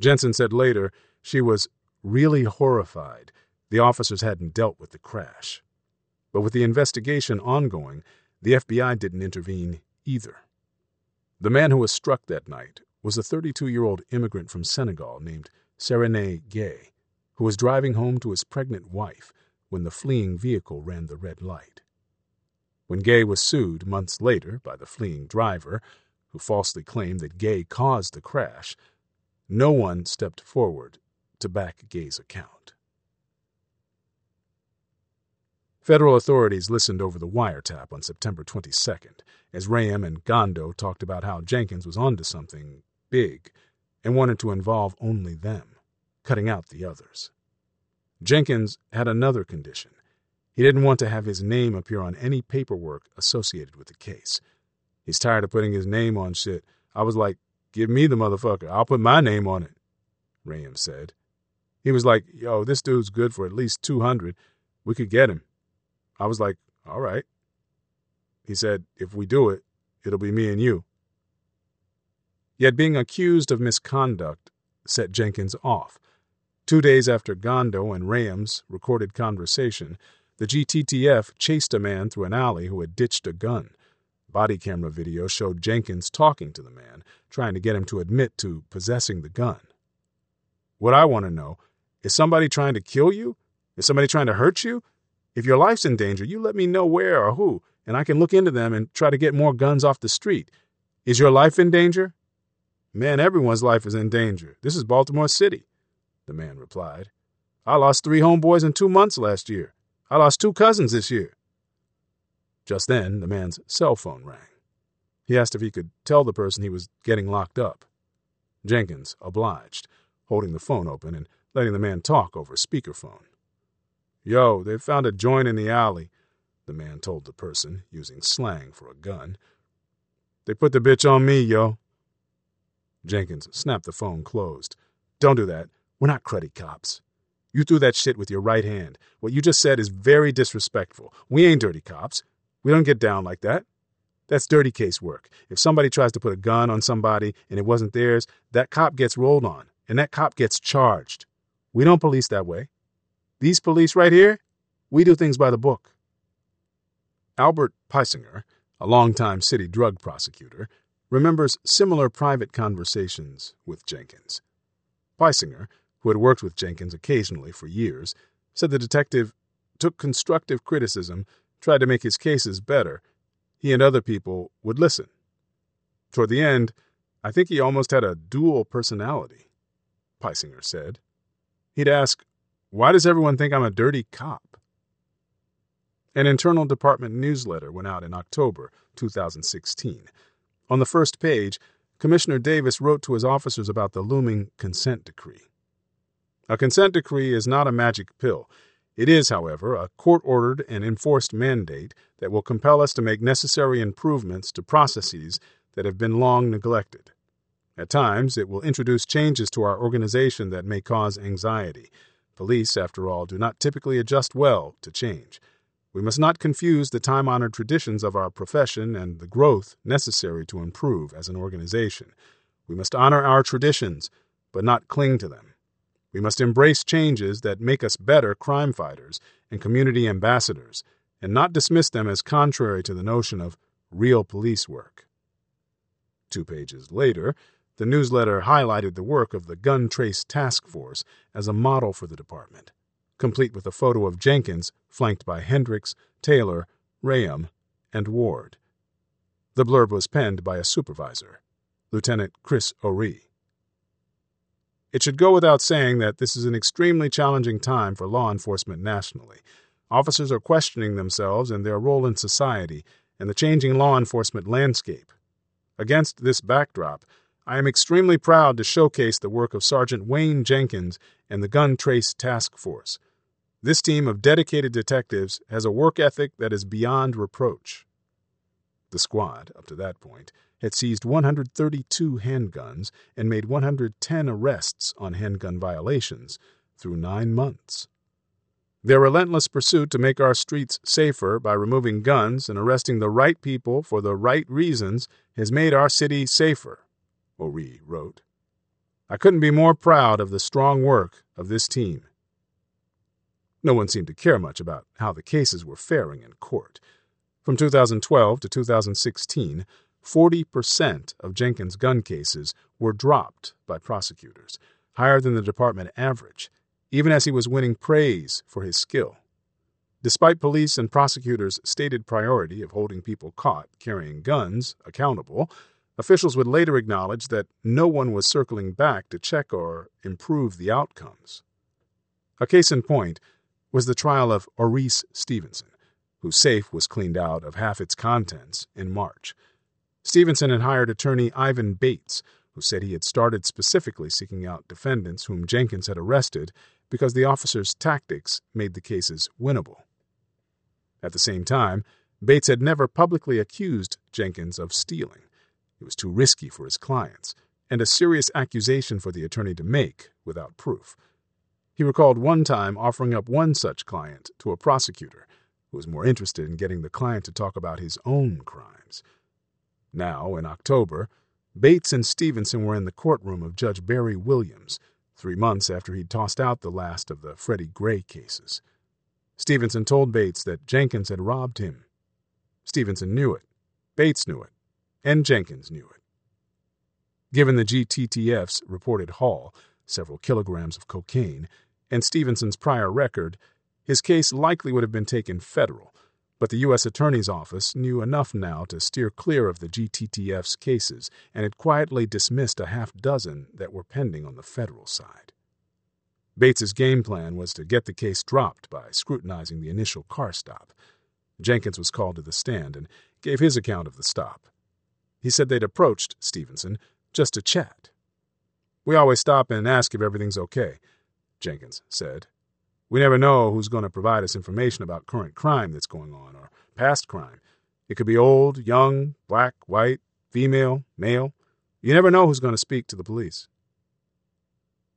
Jensen said later she was really horrified the officers hadn't dealt with the crash. But with the investigation ongoing, the FBI didn't intervene either. The man who was struck that night was a 32 year old immigrant from Senegal named Serene Gay, who was driving home to his pregnant wife when the fleeing vehicle ran the red light. When Gay was sued months later by the fleeing driver, who falsely claimed that Gay caused the crash, no one stepped forward to back Gay's account. Federal authorities listened over the wiretap on September 22nd as Rayam and Gondo talked about how Jenkins was onto something big and wanted to involve only them, cutting out the others. Jenkins had another condition. He didn't want to have his name appear on any paperwork associated with the case. He's tired of putting his name on shit. I was like, give me the motherfucker. I'll put my name on it, Rayam said. He was like, yo, this dude's good for at least 200. We could get him. I was like, all right. He said, if we do it, it'll be me and you. Yet being accused of misconduct set Jenkins off. Two days after Gondo and Rayam's recorded conversation, the GTTF chased a man through an alley who had ditched a gun. Body camera video showed Jenkins talking to the man, trying to get him to admit to possessing the gun. What I want to know is somebody trying to kill you? Is somebody trying to hurt you? If your life's in danger, you let me know where or who, and I can look into them and try to get more guns off the street. Is your life in danger? Man, everyone's life is in danger. This is Baltimore City, the man replied. I lost three homeboys in two months last year. I lost two cousins this year. Just then, the man's cell phone rang. He asked if he could tell the person he was getting locked up. Jenkins obliged, holding the phone open and letting the man talk over a speakerphone. Yo, they found a joint in the alley, the man told the person, using slang for a gun. They put the bitch on me, yo. Jenkins snapped the phone closed. Don't do that. We're not cruddy cops. You threw that shit with your right hand. What you just said is very disrespectful. We ain't dirty cops. We don't get down like that. That's dirty case work. If somebody tries to put a gun on somebody and it wasn't theirs, that cop gets rolled on, and that cop gets charged. We don't police that way. These police right here, we do things by the book. Albert Peisinger, a longtime city drug prosecutor, remembers similar private conversations with Jenkins. Peisinger, who had worked with Jenkins occasionally for years, said the detective took constructive criticism, tried to make his cases better. He and other people would listen. Toward the end, I think he almost had a dual personality, Peisinger said. He'd ask, Why does everyone think I'm a dirty cop? An internal department newsletter went out in October 2016. On the first page, Commissioner Davis wrote to his officers about the looming consent decree. A consent decree is not a magic pill. It is, however, a court ordered and enforced mandate that will compel us to make necessary improvements to processes that have been long neglected. At times, it will introduce changes to our organization that may cause anxiety. Police, after all, do not typically adjust well to change. We must not confuse the time honored traditions of our profession and the growth necessary to improve as an organization. We must honor our traditions, but not cling to them. We must embrace changes that make us better crime fighters and community ambassadors, and not dismiss them as contrary to the notion of real police work. Two pages later, the newsletter highlighted the work of the Gun Trace Task Force as a model for the department complete with a photo of Jenkins flanked by Hendrix, Taylor, Rayam, and Ward. The blurb was penned by a supervisor, Lieutenant Chris O'Ree. It should go without saying that this is an extremely challenging time for law enforcement nationally. Officers are questioning themselves and their role in society and the changing law enforcement landscape. Against this backdrop, I am extremely proud to showcase the work of Sergeant Wayne Jenkins and the Gun Trace Task Force. This team of dedicated detectives has a work ethic that is beyond reproach. The squad, up to that point, had seized 132 handguns and made 110 arrests on handgun violations through nine months. Their relentless pursuit to make our streets safer by removing guns and arresting the right people for the right reasons has made our city safer, O'Ree wrote. I couldn't be more proud of the strong work of this team. No one seemed to care much about how the cases were faring in court. From 2012 to 2016, 40% of Jenkins' gun cases were dropped by prosecutors, higher than the department average, even as he was winning praise for his skill. Despite police and prosecutors' stated priority of holding people caught carrying guns accountable, officials would later acknowledge that no one was circling back to check or improve the outcomes. A case in point was the trial of Oreese Stevenson, whose safe was cleaned out of half its contents in March. Stevenson had hired attorney Ivan Bates, who said he had started specifically seeking out defendants whom Jenkins had arrested because the officer's tactics made the cases winnable. At the same time, Bates had never publicly accused Jenkins of stealing. It was too risky for his clients, and a serious accusation for the attorney to make without proof. He recalled one time offering up one such client to a prosecutor who was more interested in getting the client to talk about his own crimes. Now, in October, Bates and Stevenson were in the courtroom of Judge Barry Williams, three months after he'd tossed out the last of the Freddie Gray cases. Stevenson told Bates that Jenkins had robbed him. Stevenson knew it, Bates knew it, and Jenkins knew it. Given the GTTF's reported haul, several kilograms of cocaine, and Stevenson's prior record, his case likely would have been taken federal, but the U.S. Attorney's Office knew enough now to steer clear of the GTTF's cases and had quietly dismissed a half dozen that were pending on the federal side. Bates's game plan was to get the case dropped by scrutinizing the initial car stop. Jenkins was called to the stand and gave his account of the stop. He said they'd approached Stevenson just to chat. We always stop and ask if everything's okay. Jenkins said. We never know who's going to provide us information about current crime that's going on or past crime. It could be old, young, black, white, female, male. You never know who's going to speak to the police.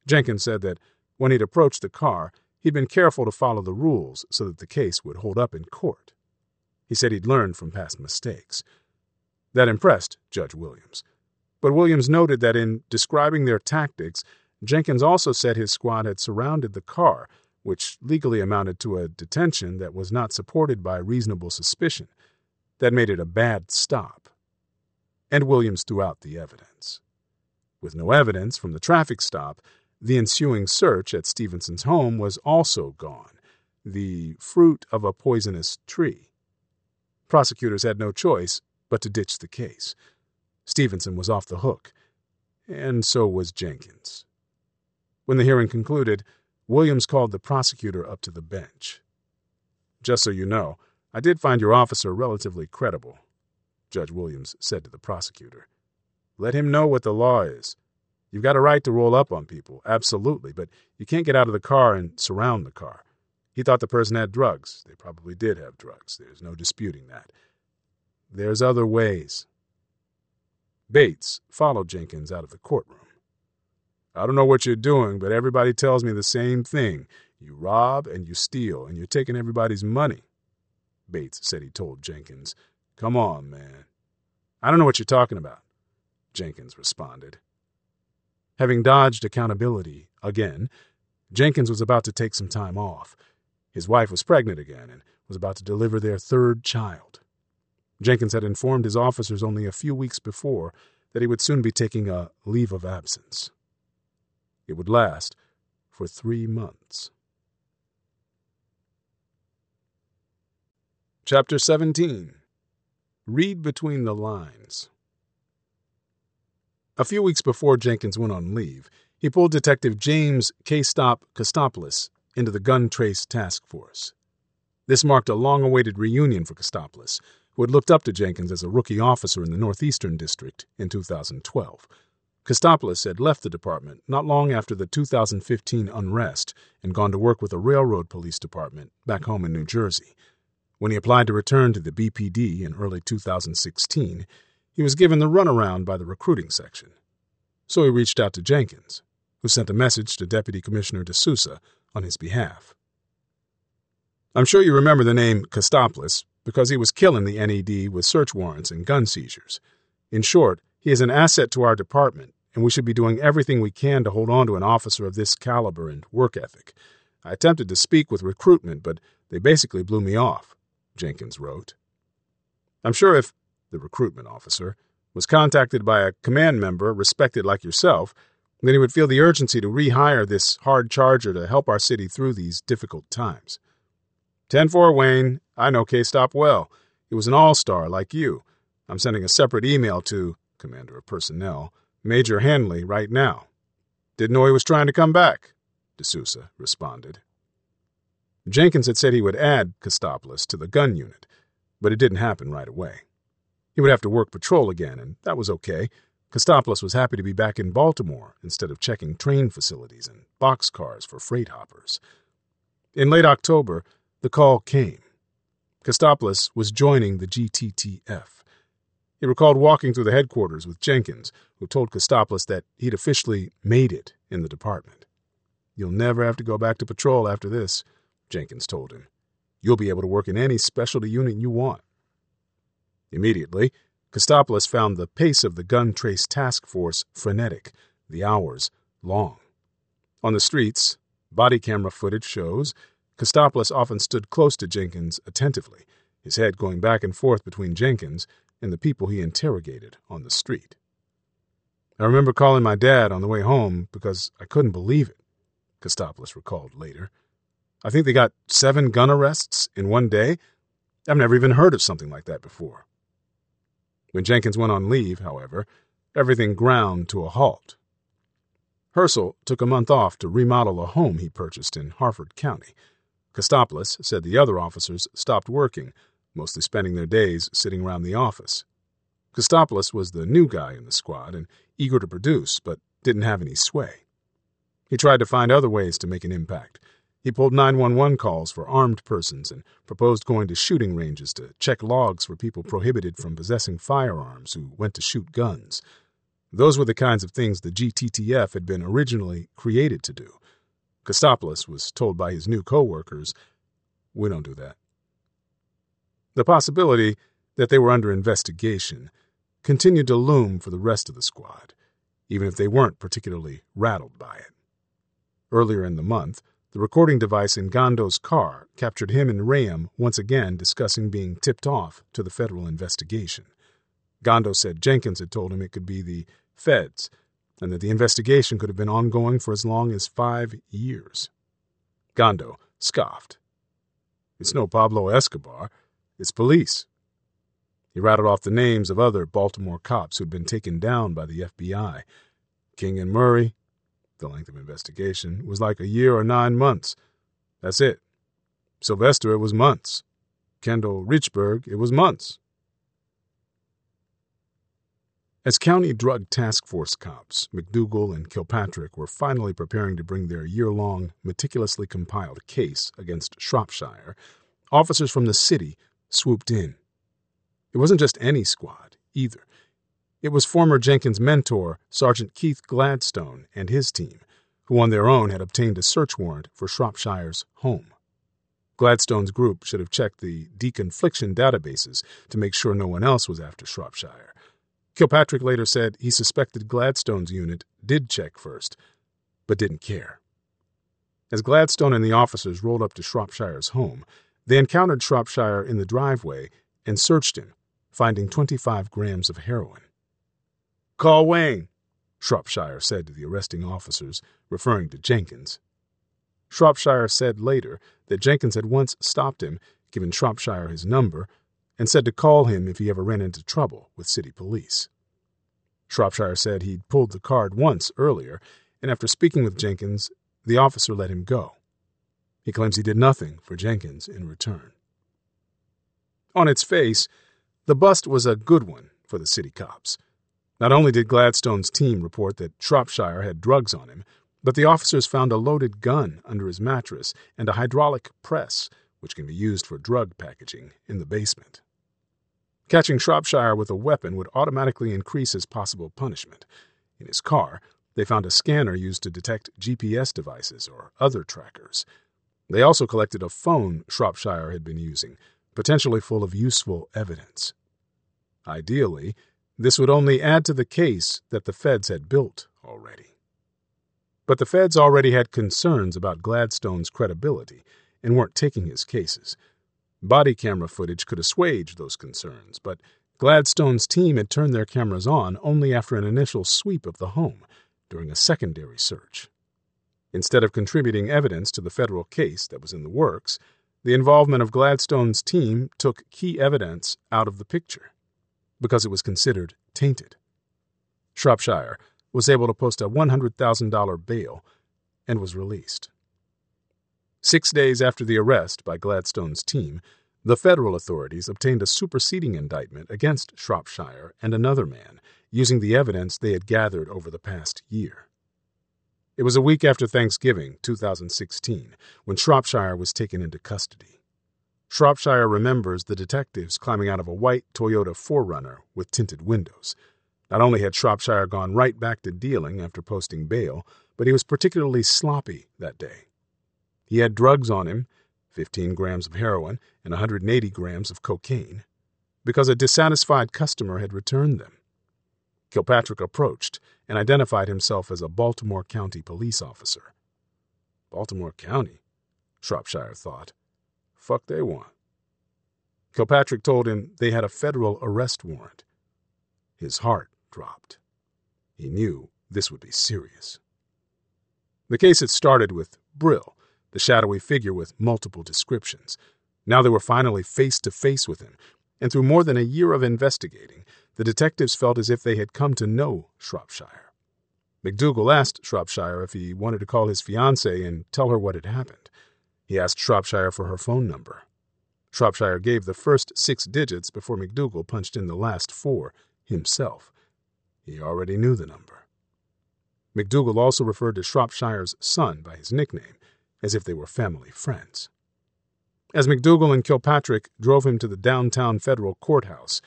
Jenkins said that when he'd approached the car, he'd been careful to follow the rules so that the case would hold up in court. He said he'd learned from past mistakes. That impressed Judge Williams. But Williams noted that in describing their tactics, Jenkins also said his squad had surrounded the car, which legally amounted to a detention that was not supported by reasonable suspicion. That made it a bad stop. And Williams threw out the evidence. With no evidence from the traffic stop, the ensuing search at Stevenson's home was also gone, the fruit of a poisonous tree. Prosecutors had no choice but to ditch the case. Stevenson was off the hook, and so was Jenkins. When the hearing concluded, Williams called the prosecutor up to the bench. Just so you know, I did find your officer relatively credible, Judge Williams said to the prosecutor. Let him know what the law is. You've got a right to roll up on people, absolutely, but you can't get out of the car and surround the car. He thought the person had drugs. They probably did have drugs. There's no disputing that. There's other ways. Bates followed Jenkins out of the courtroom. I don't know what you're doing, but everybody tells me the same thing. You rob and you steal, and you're taking everybody's money. Bates said he told Jenkins. Come on, man. I don't know what you're talking about, Jenkins responded. Having dodged accountability again, Jenkins was about to take some time off. His wife was pregnant again and was about to deliver their third child. Jenkins had informed his officers only a few weeks before that he would soon be taking a leave of absence. It would last for three months. Chapter 17 Read Between the Lines a few weeks before Jenkins went on leave, he pulled Detective James K. Stop Kostopoulos into the Gun Trace Task Force. This marked a long awaited reunion for Kostopoulos, who had looked up to Jenkins as a rookie officer in the Northeastern District in 2012. Kostopoulos had left the department not long after the 2015 unrest and gone to work with a railroad police department back home in New Jersey. When he applied to return to the BPD in early 2016, he was given the runaround by the recruiting section. So he reached out to Jenkins, who sent a message to Deputy Commissioner De Sousa on his behalf. I'm sure you remember the name Kostopoulos because he was killing the NED with search warrants and gun seizures. In short, he is an asset to our department, and we should be doing everything we can to hold on to an officer of this caliber and work ethic. I attempted to speak with recruitment, but they basically blew me off, Jenkins wrote. I'm sure if the recruitment officer, was contacted by a command member respected like yourself, then he would feel the urgency to rehire this hard charger to help our city through these difficult times. 10 4, Wayne. I know K Stop well. He was an all star like you. I'm sending a separate email to Commander of Personnel, Major Hanley, right now. Didn't know he was trying to come back, De Sousa responded. Jenkins had said he would add Kostopoulos to the gun unit, but it didn't happen right away. He would have to work patrol again, and that was okay. Kostopoulos was happy to be back in Baltimore instead of checking train facilities and boxcars for freight hoppers. In late October, the call came. Kostopoulos was joining the GTTF. He recalled walking through the headquarters with Jenkins, who told Kostopoulos that he'd officially made it in the department. You'll never have to go back to patrol after this, Jenkins told him. You'll be able to work in any specialty unit you want. Immediately, Kostopoulos found the pace of the gun trace task force frenetic, the hours long. On the streets, body camera footage shows Kostopoulos often stood close to Jenkins attentively, his head going back and forth between Jenkins and the people he interrogated on the street. I remember calling my dad on the way home because I couldn't believe it, Kostopoulos recalled later. I think they got seven gun arrests in one day. I've never even heard of something like that before. When Jenkins went on leave, however, everything ground to a halt. Hersl took a month off to remodel a home he purchased in Harford County. Kostopoulos said the other officers stopped working, mostly spending their days sitting around the office. Kostopoulos was the new guy in the squad and eager to produce, but didn't have any sway. He tried to find other ways to make an impact, he pulled 911 calls for armed persons and proposed going to shooting ranges to check logs for people prohibited from possessing firearms who went to shoot guns. Those were the kinds of things the GTTF had been originally created to do. Kostopoulos was told by his new co-workers, We don't do that. The possibility that they were under investigation continued to loom for the rest of the squad, even if they weren't particularly rattled by it. Earlier in the month, the recording device in Gondo's car captured him and Rayam once again discussing being tipped off to the federal investigation. Gando said Jenkins had told him it could be the feds and that the investigation could have been ongoing for as long as five years. Gondo scoffed. It's no Pablo Escobar. It's police. He rattled off the names of other Baltimore cops who'd been taken down by the FBI. King and Murray. The length of investigation was like a year or nine months. That's it. Sylvester, it was months. Kendall Richburg, it was months. As County Drug Task Force cops, McDougal and Kilpatrick were finally preparing to bring their year long, meticulously compiled case against Shropshire, officers from the city swooped in. It wasn't just any squad, either. It was former Jenkins mentor, Sergeant Keith Gladstone, and his team, who on their own had obtained a search warrant for Shropshire's home. Gladstone's group should have checked the deconfliction databases to make sure no one else was after Shropshire Kilpatrick later said he suspected Gladstone's unit did check first, but didn't care. As Gladstone and the officers rolled up to Shropshire's home, they encountered Shropshire in the driveway and searched him, finding 25 grams of heroin. Call Wayne, Shropshire said to the arresting officers, referring to Jenkins. Shropshire said later that Jenkins had once stopped him, given Shropshire his number, and said to call him if he ever ran into trouble with city police. Shropshire said he'd pulled the card once earlier, and after speaking with Jenkins, the officer let him go. He claims he did nothing for Jenkins in return. On its face, the bust was a good one for the city cops. Not only did Gladstone's team report that Shropshire had drugs on him, but the officers found a loaded gun under his mattress and a hydraulic press which can be used for drug packaging, in the basement. Catching Shropshire with a weapon would automatically increase his possible punishment. In his car, they found a scanner used to detect GPS devices or other trackers. They also collected a phone Shropshire had been using, potentially full of useful evidence. Ideally, this would only add to the case that the feds had built already. But the feds already had concerns about Gladstone's credibility and weren't taking his cases. Body camera footage could assuage those concerns, but Gladstone's team had turned their cameras on only after an initial sweep of the home during a secondary search. Instead of contributing evidence to the federal case that was in the works, the involvement of Gladstone's team took key evidence out of the picture because it was considered tainted. Shropshire was able to post a $100,000 bail and was released. Six days after the arrest by Gladstone's team, the federal authorities obtained a superseding indictment against Shropshire and another man, using the evidence they had gathered over the past year. It was a week after Thanksgiving, 2016, when Shropshire was taken into custody. Shropshire remembers the detectives climbing out of a white Toyota 4Runner with tinted windows. Not only had Shropshire gone right back to dealing after posting bail, but he was particularly sloppy that day. He had drugs on him 15 grams of heroin and 180 grams of cocaine because a dissatisfied customer had returned them. Kilpatrick approached and identified himself as a Baltimore County police officer. Baltimore County? Shropshire thought. Fuck they want. Kilpatrick told him they had a federal arrest warrant. His heart dropped. He knew this would be serious. The case had started with Brill, the shadowy figure with multiple descriptions. Now they were finally face to face with him, and through more than a year of investigating, the detectives felt as if they had come to know Shropshire. McDougal asked Shropshire if he wanted to call his fiancée and tell her what had happened. He asked Shropshire for her phone number. Shropshire gave the first six digits before McDougal punched in the last four himself. He already knew the number. McDougal also referred to Shropshire's son by his nickname, as if they were family friends. As McDougal and Kilpatrick drove him to the downtown federal courthouse,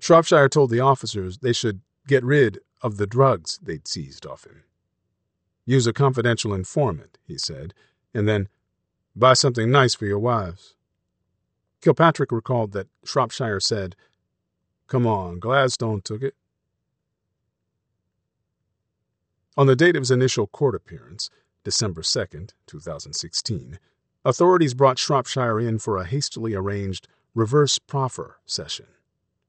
Shropshire told the officers they should get rid of the drugs they'd seized off him. Use a confidential informant, he said, and then buy something nice for your wives. Kilpatrick recalled that Shropshire said, Come on, Gladstone took it. On the date of his initial court appearance, December 2, 2016, authorities brought Shropshire in for a hastily arranged reverse proffer session,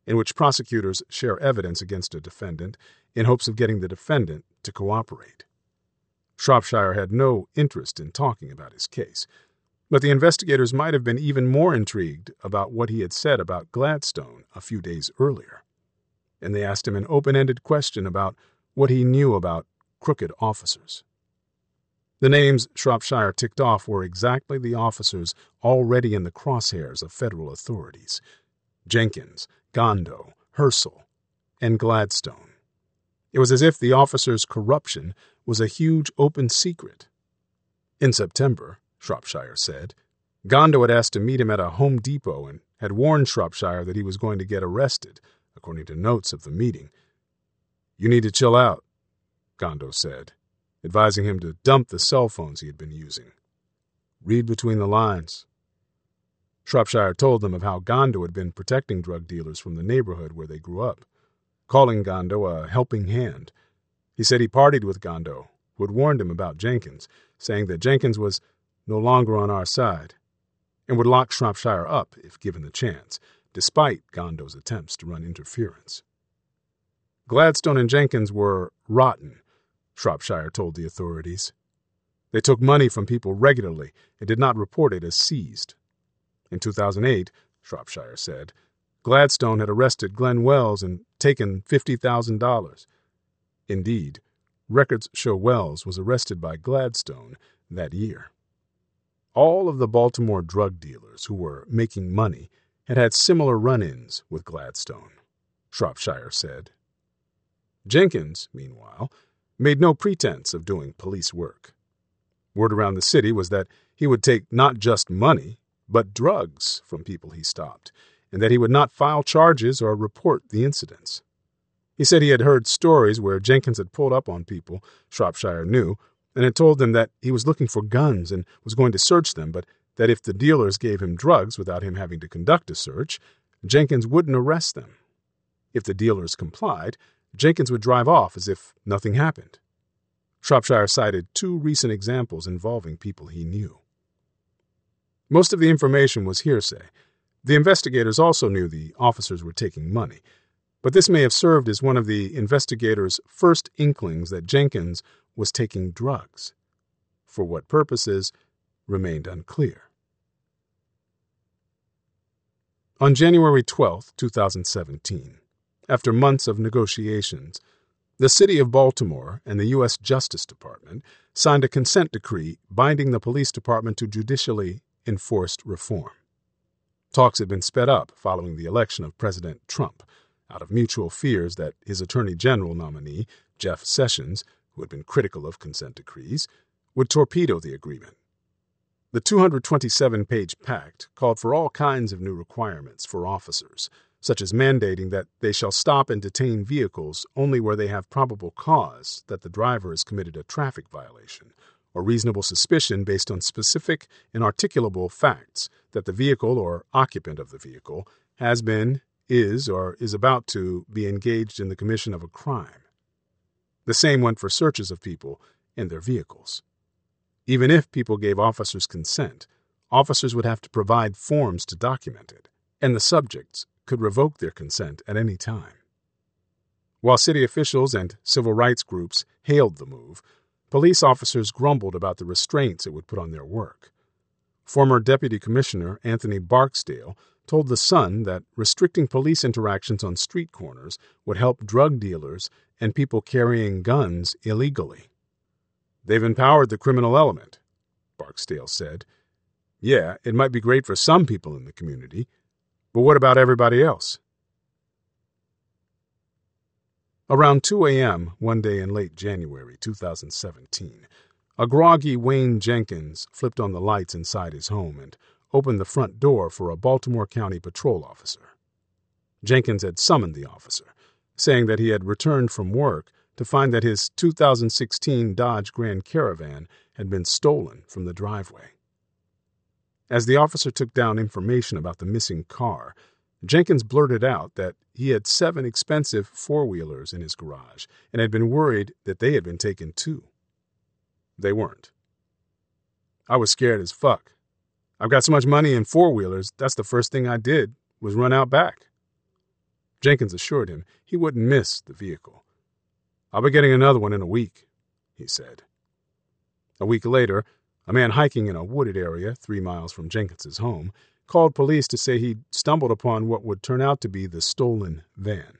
in which prosecutors share evidence against a defendant in hopes of getting the defendant to cooperate. Shropshire had no interest in talking about his case, but the investigators might have been even more intrigued about what he had said about Gladstone a few days earlier, and they asked him an open ended question about what he knew about crooked officers. The names Shropshire ticked off were exactly the officers already in the crosshairs of federal authorities Jenkins, Gondo, Hersl, and Gladstone. It was as if the officers' corruption was a huge open secret. In September, Shropshire said, Gondo had asked to meet him at a Home Depot and had warned Shropshire that he was going to get arrested, according to notes of the meeting. You need to chill out, Gondo said, advising him to dump the cell phones he had been using. Read between the lines. Shropshire told them of how Gondo had been protecting drug dealers from the neighborhood where they grew up, calling Gondo a helping hand. He said he partied with Gondo, who had warned him about Jenkins, saying that Jenkins was no longer on our side, and would lock Shropshire up if given the chance, despite Gondo's attempts to run interference. Gladstone and Jenkins were rotten Shropshire told the authorities. They took money from people regularly and did not report it as seized. In 2008, Shropshire said, Gladstone had arrested Glenn Wells and taken $50,000. Indeed, records show Wells was arrested by Gladstone that year. All of the Baltimore drug dealers who were making money had had similar run ins with Gladstone, Shropshire said. Jenkins, meanwhile, made no pretense of doing police work. Word around the city was that he would take not just money, but drugs from people he stopped, and that he would not file charges or report the incidents. He said he had heard stories where Jenkins had pulled up on people Shropshire knew and had told them that he was looking for guns and was going to search them, but that if the dealers gave him drugs without him having to conduct a search, Jenkins wouldn't arrest them. If the dealers complied, Jenkins would drive off as if nothing happened. Shropshire cited two recent examples involving people he knew. Most of the information was hearsay. The investigators also knew the officers were taking money, but this may have served as one of the investigators' first inklings that Jenkins was taking drugs. For what purposes remained unclear. On January 12, 2017, after months of negotiations, the City of Baltimore and the U.S. Justice Department signed a consent decree binding the police department to judicially enforced reform. Talks had been sped up following the election of President Trump, out of mutual fears that his Attorney General nominee, Jeff Sessions, who had been critical of consent decrees, would torpedo the agreement. The 227 page pact called for all kinds of new requirements for officers such as mandating that they shall stop and detain vehicles only where they have probable cause that the driver has committed a traffic violation, or reasonable suspicion based on specific and articulable facts that the vehicle or occupant of the vehicle has been, is, or is about to be engaged in the commission of a crime. The same went for searches of people and their vehicles. Even if people gave officers consent, officers would have to provide forms to document it, and the subjects could revoke their consent at any time. While city officials and civil rights groups hailed the move, police officers grumbled about the restraints it would put on their work. Former Deputy Commissioner Anthony Barksdale told The Sun that restricting police interactions on street corners would help drug dealers and people carrying guns illegally. They've empowered the criminal element, Barksdale said. Yeah, it might be great for some people in the community, but what about everybody else? Around 2 a.m., one day in late January 2017, a groggy Wayne Jenkins flipped on the lights inside his home and opened the front door for a Baltimore County patrol officer. Jenkins had summoned the officer, saying that he had returned from work to find that his 2016 Dodge Grand Caravan had been stolen from the driveway. As the officer took down information about the missing car, Jenkins blurted out that he had seven expensive four wheelers in his garage and had been worried that they had been taken too. They weren't. I was scared as fuck. I've got so much money in four wheelers, that's the first thing I did was run out back. Jenkins assured him he wouldn't miss the vehicle. I'll be getting another one in a week, he said. A week later, a man hiking in a wooded area three miles from Jenkins's home called police to say he'd stumbled upon what would turn out to be the stolen van.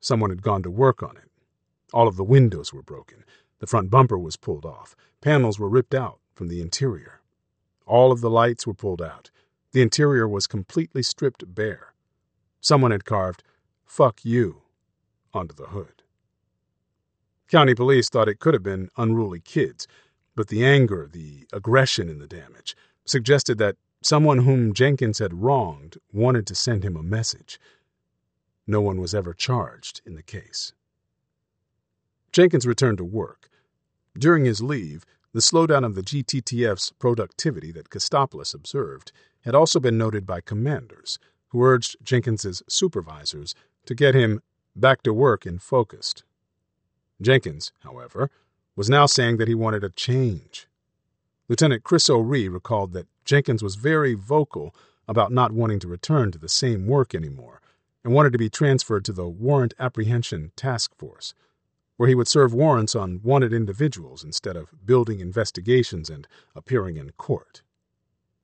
Someone had gone to work on it. All of the windows were broken. The front bumper was pulled off. Panels were ripped out from the interior. All of the lights were pulled out. The interior was completely stripped bare. Someone had carved, Fuck you, onto the hood. County police thought it could have been unruly kids, but the anger, the aggression in the damage, suggested that someone whom Jenkins had wronged wanted to send him a message. No one was ever charged in the case. Jenkins returned to work. During his leave, the slowdown of the GTTF's productivity that Kostopoulos observed had also been noted by commanders, who urged Jenkins's supervisors to get him back to work and focused. Jenkins, however, was now saying that he wanted a change. Lieutenant Chris O'Ree recalled that Jenkins was very vocal about not wanting to return to the same work anymore and wanted to be transferred to the Warrant Apprehension Task Force, where he would serve warrants on wanted individuals instead of building investigations and appearing in court.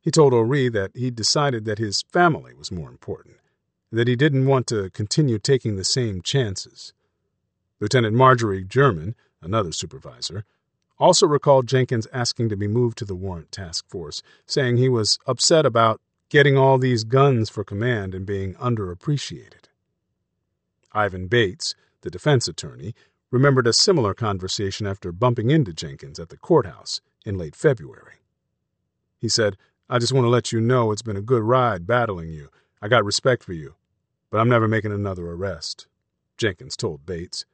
He told O'Ree that he'd decided that his family was more important, that he didn't want to continue taking the same chances. Lieutenant Marjorie German, another supervisor, also recalled Jenkins asking to be moved to the warrant task force, saying he was upset about getting all these guns for command and being underappreciated. Ivan Bates, the defense attorney, remembered a similar conversation after bumping into Jenkins at the courthouse in late February. He said, I just want to let you know it's been a good ride battling you. I got respect for you. But I'm never making another arrest, Jenkins told Bates.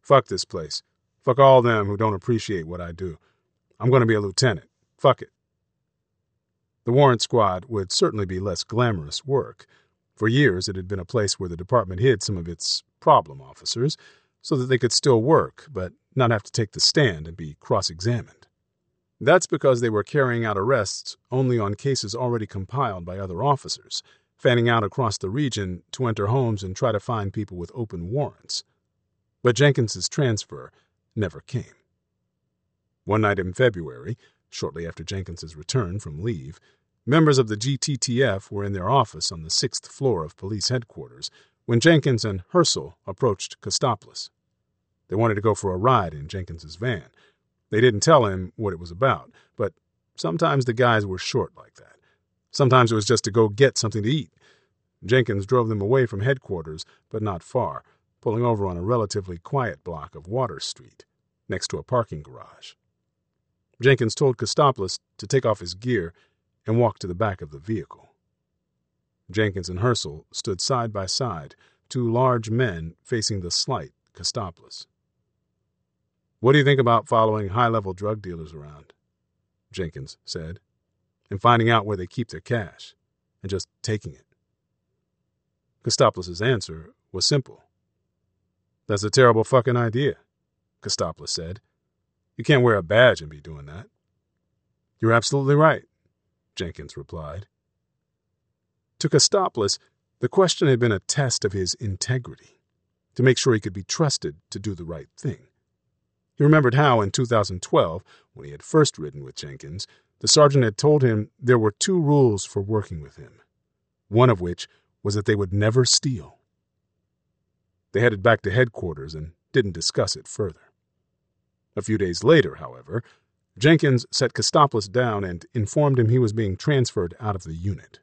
Fuck this place. Fuck all them who don't appreciate what I do. I'm going to be a lieutenant. Fuck it. The warrant squad would certainly be less glamorous work. For years, it had been a place where the department hid some of its problem officers, so that they could still work, but not have to take the stand and be cross examined. That's because they were carrying out arrests only on cases already compiled by other officers, fanning out across the region to enter homes and try to find people with open warrants. But Jenkins's transfer never came. One night in February, shortly after Jenkins's return from leave, members of the GTTF were in their office on the sixth floor of police headquarters when Jenkins and Hersl approached Kostopoulos. They wanted to go for a ride in Jenkins's van. They didn't tell him what it was about, but sometimes the guys were short like that. Sometimes it was just to go get something to eat. Jenkins drove them away from headquarters, but not far, pulling over on a relatively quiet block of Water Street, next to a parking garage. Jenkins told Kostopoulos to take off his gear and walk to the back of the vehicle. Jenkins and Hersl stood side by side, two large men facing the slight Kostopoulos. What do you think about following high level drug dealers around? Jenkins said, and finding out where they keep their cash, and just taking it. Kostopoulos' answer was simple. That's a terrible fucking idea, Kostopoulos said. You can't wear a badge and be doing that. You're absolutely right, Jenkins replied. To Kostopoulos, the question had been a test of his integrity, to make sure he could be trusted to do the right thing. He remembered how, in 2012, when he had first ridden with Jenkins, the sergeant had told him there were two rules for working with him, one of which was that they would never steal. They headed back to headquarters and didn't discuss it further. A few days later, however, Jenkins set Kostopoulos down and informed him he was being transferred out of the unit.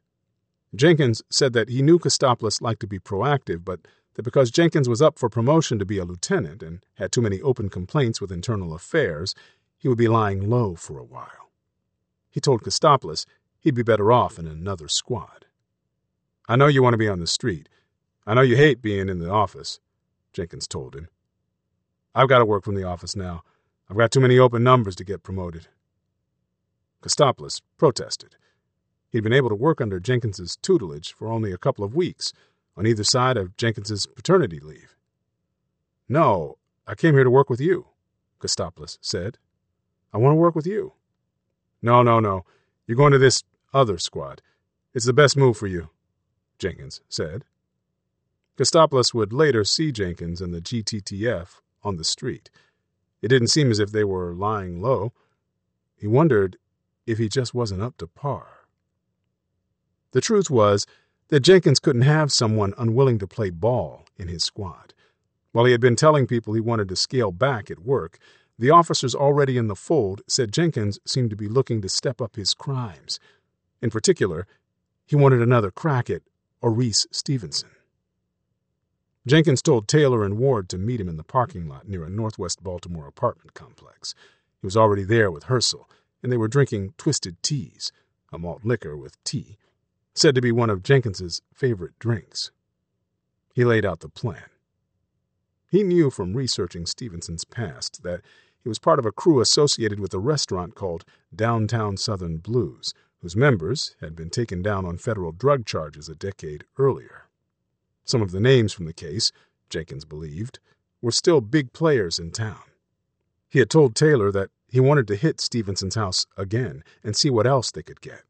Jenkins said that he knew Kostopoulos liked to be proactive, but that because Jenkins was up for promotion to be a lieutenant and had too many open complaints with internal affairs, he would be lying low for a while. He told Kostopoulos he'd be better off in another squad. I know you want to be on the street. I know you hate being in the office, Jenkins told him. I've got to work from the office now. I've got too many open numbers to get promoted. Kostopoulos protested. He'd been able to work under Jenkins's tutelage for only a couple of weeks, on either side of Jenkins's paternity leave. No, I came here to work with you, Kostopoulos said. I want to work with you. No, no, no. You're going to this other squad. It's the best move for you, Jenkins said. Kostopoulos would later see Jenkins and the GTTF on the street. It didn't seem as if they were lying low. He wondered if he just wasn't up to par. The truth was that Jenkins couldn't have someone unwilling to play ball in his squad. While he had been telling people he wanted to scale back at work, the officers already in the fold said Jenkins seemed to be looking to step up his crimes. In particular, he wanted another crack at Oreese Stevenson. Jenkins told Taylor and Ward to meet him in the parking lot near a northwest Baltimore apartment complex. He was already there with Hersl, and they were drinking twisted teas, a malt liquor with tea, said to be one of Jenkins's favorite drinks. He laid out the plan. He knew from researching Stevenson's past that he was part of a crew associated with a restaurant called Downtown Southern Blues, whose members had been taken down on federal drug charges a decade earlier. Some of the names from the case, Jenkins believed, were still big players in town. He had told Taylor that he wanted to hit Stevenson's house again and see what else they could get.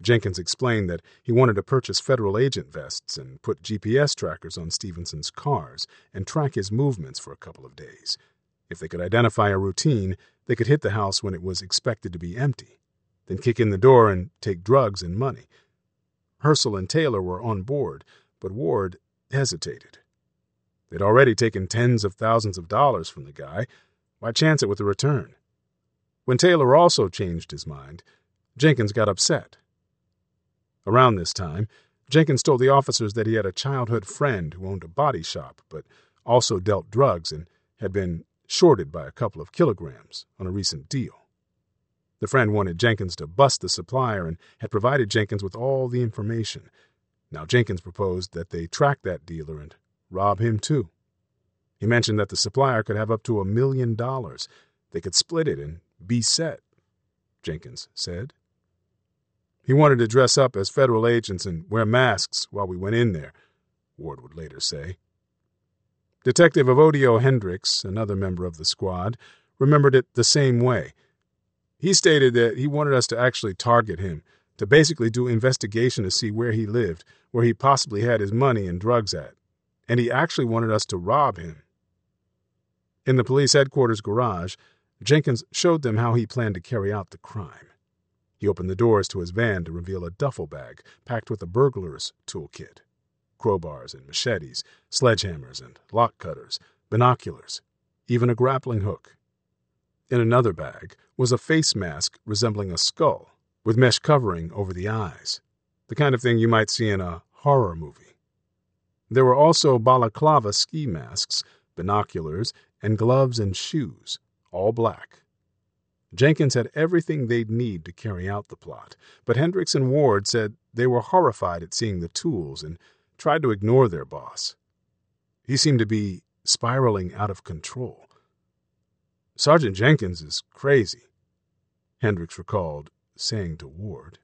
Jenkins explained that he wanted to purchase federal agent vests and put GPS trackers on Stevenson's cars and track his movements for a couple of days. If they could identify a routine, they could hit the house when it was expected to be empty, then kick in the door and take drugs and money. Hersl and Taylor were on board, but Ward hesitated. They'd already taken tens of thousands of dollars from the guy. Why chance it with a return? When Taylor also changed his mind, Jenkins got upset. Around this time, Jenkins told the officers that he had a childhood friend who owned a body shop, but also dealt drugs and had been shorted by a couple of kilograms on a recent deal. The friend wanted Jenkins to bust the supplier and had provided Jenkins with all the information. Now Jenkins proposed that they track that dealer and rob him too. He mentioned that the supplier could have up to a million dollars. They could split it and be set, Jenkins said. He wanted to dress up as federal agents and wear masks while we went in there, Ward would later say. Detective Evodio Hendrix, another member of the squad, remembered it the same way. He stated that he wanted us to actually target him, to basically do investigation to see where he lived, where he possibly had his money and drugs at, and he actually wanted us to rob him. In the police headquarters garage, Jenkins showed them how he planned to carry out the crime. He opened the doors to his van to reveal a duffel bag packed with a burglar's toolkit crowbars and machetes, sledgehammers and lock cutters, binoculars, even a grappling hook. In another bag was a face mask resembling a skull with mesh covering over the eyes, the kind of thing you might see in a horror movie. There were also balaclava ski masks, binoculars, and gloves and shoes, all black. Jenkins had everything they'd need to carry out the plot, but Hendrix and Ward said they were horrified at seeing the tools and tried to ignore their boss. He seemed to be spiraling out of control. Sergeant Jenkins is crazy, Hendrix recalled saying to Ward.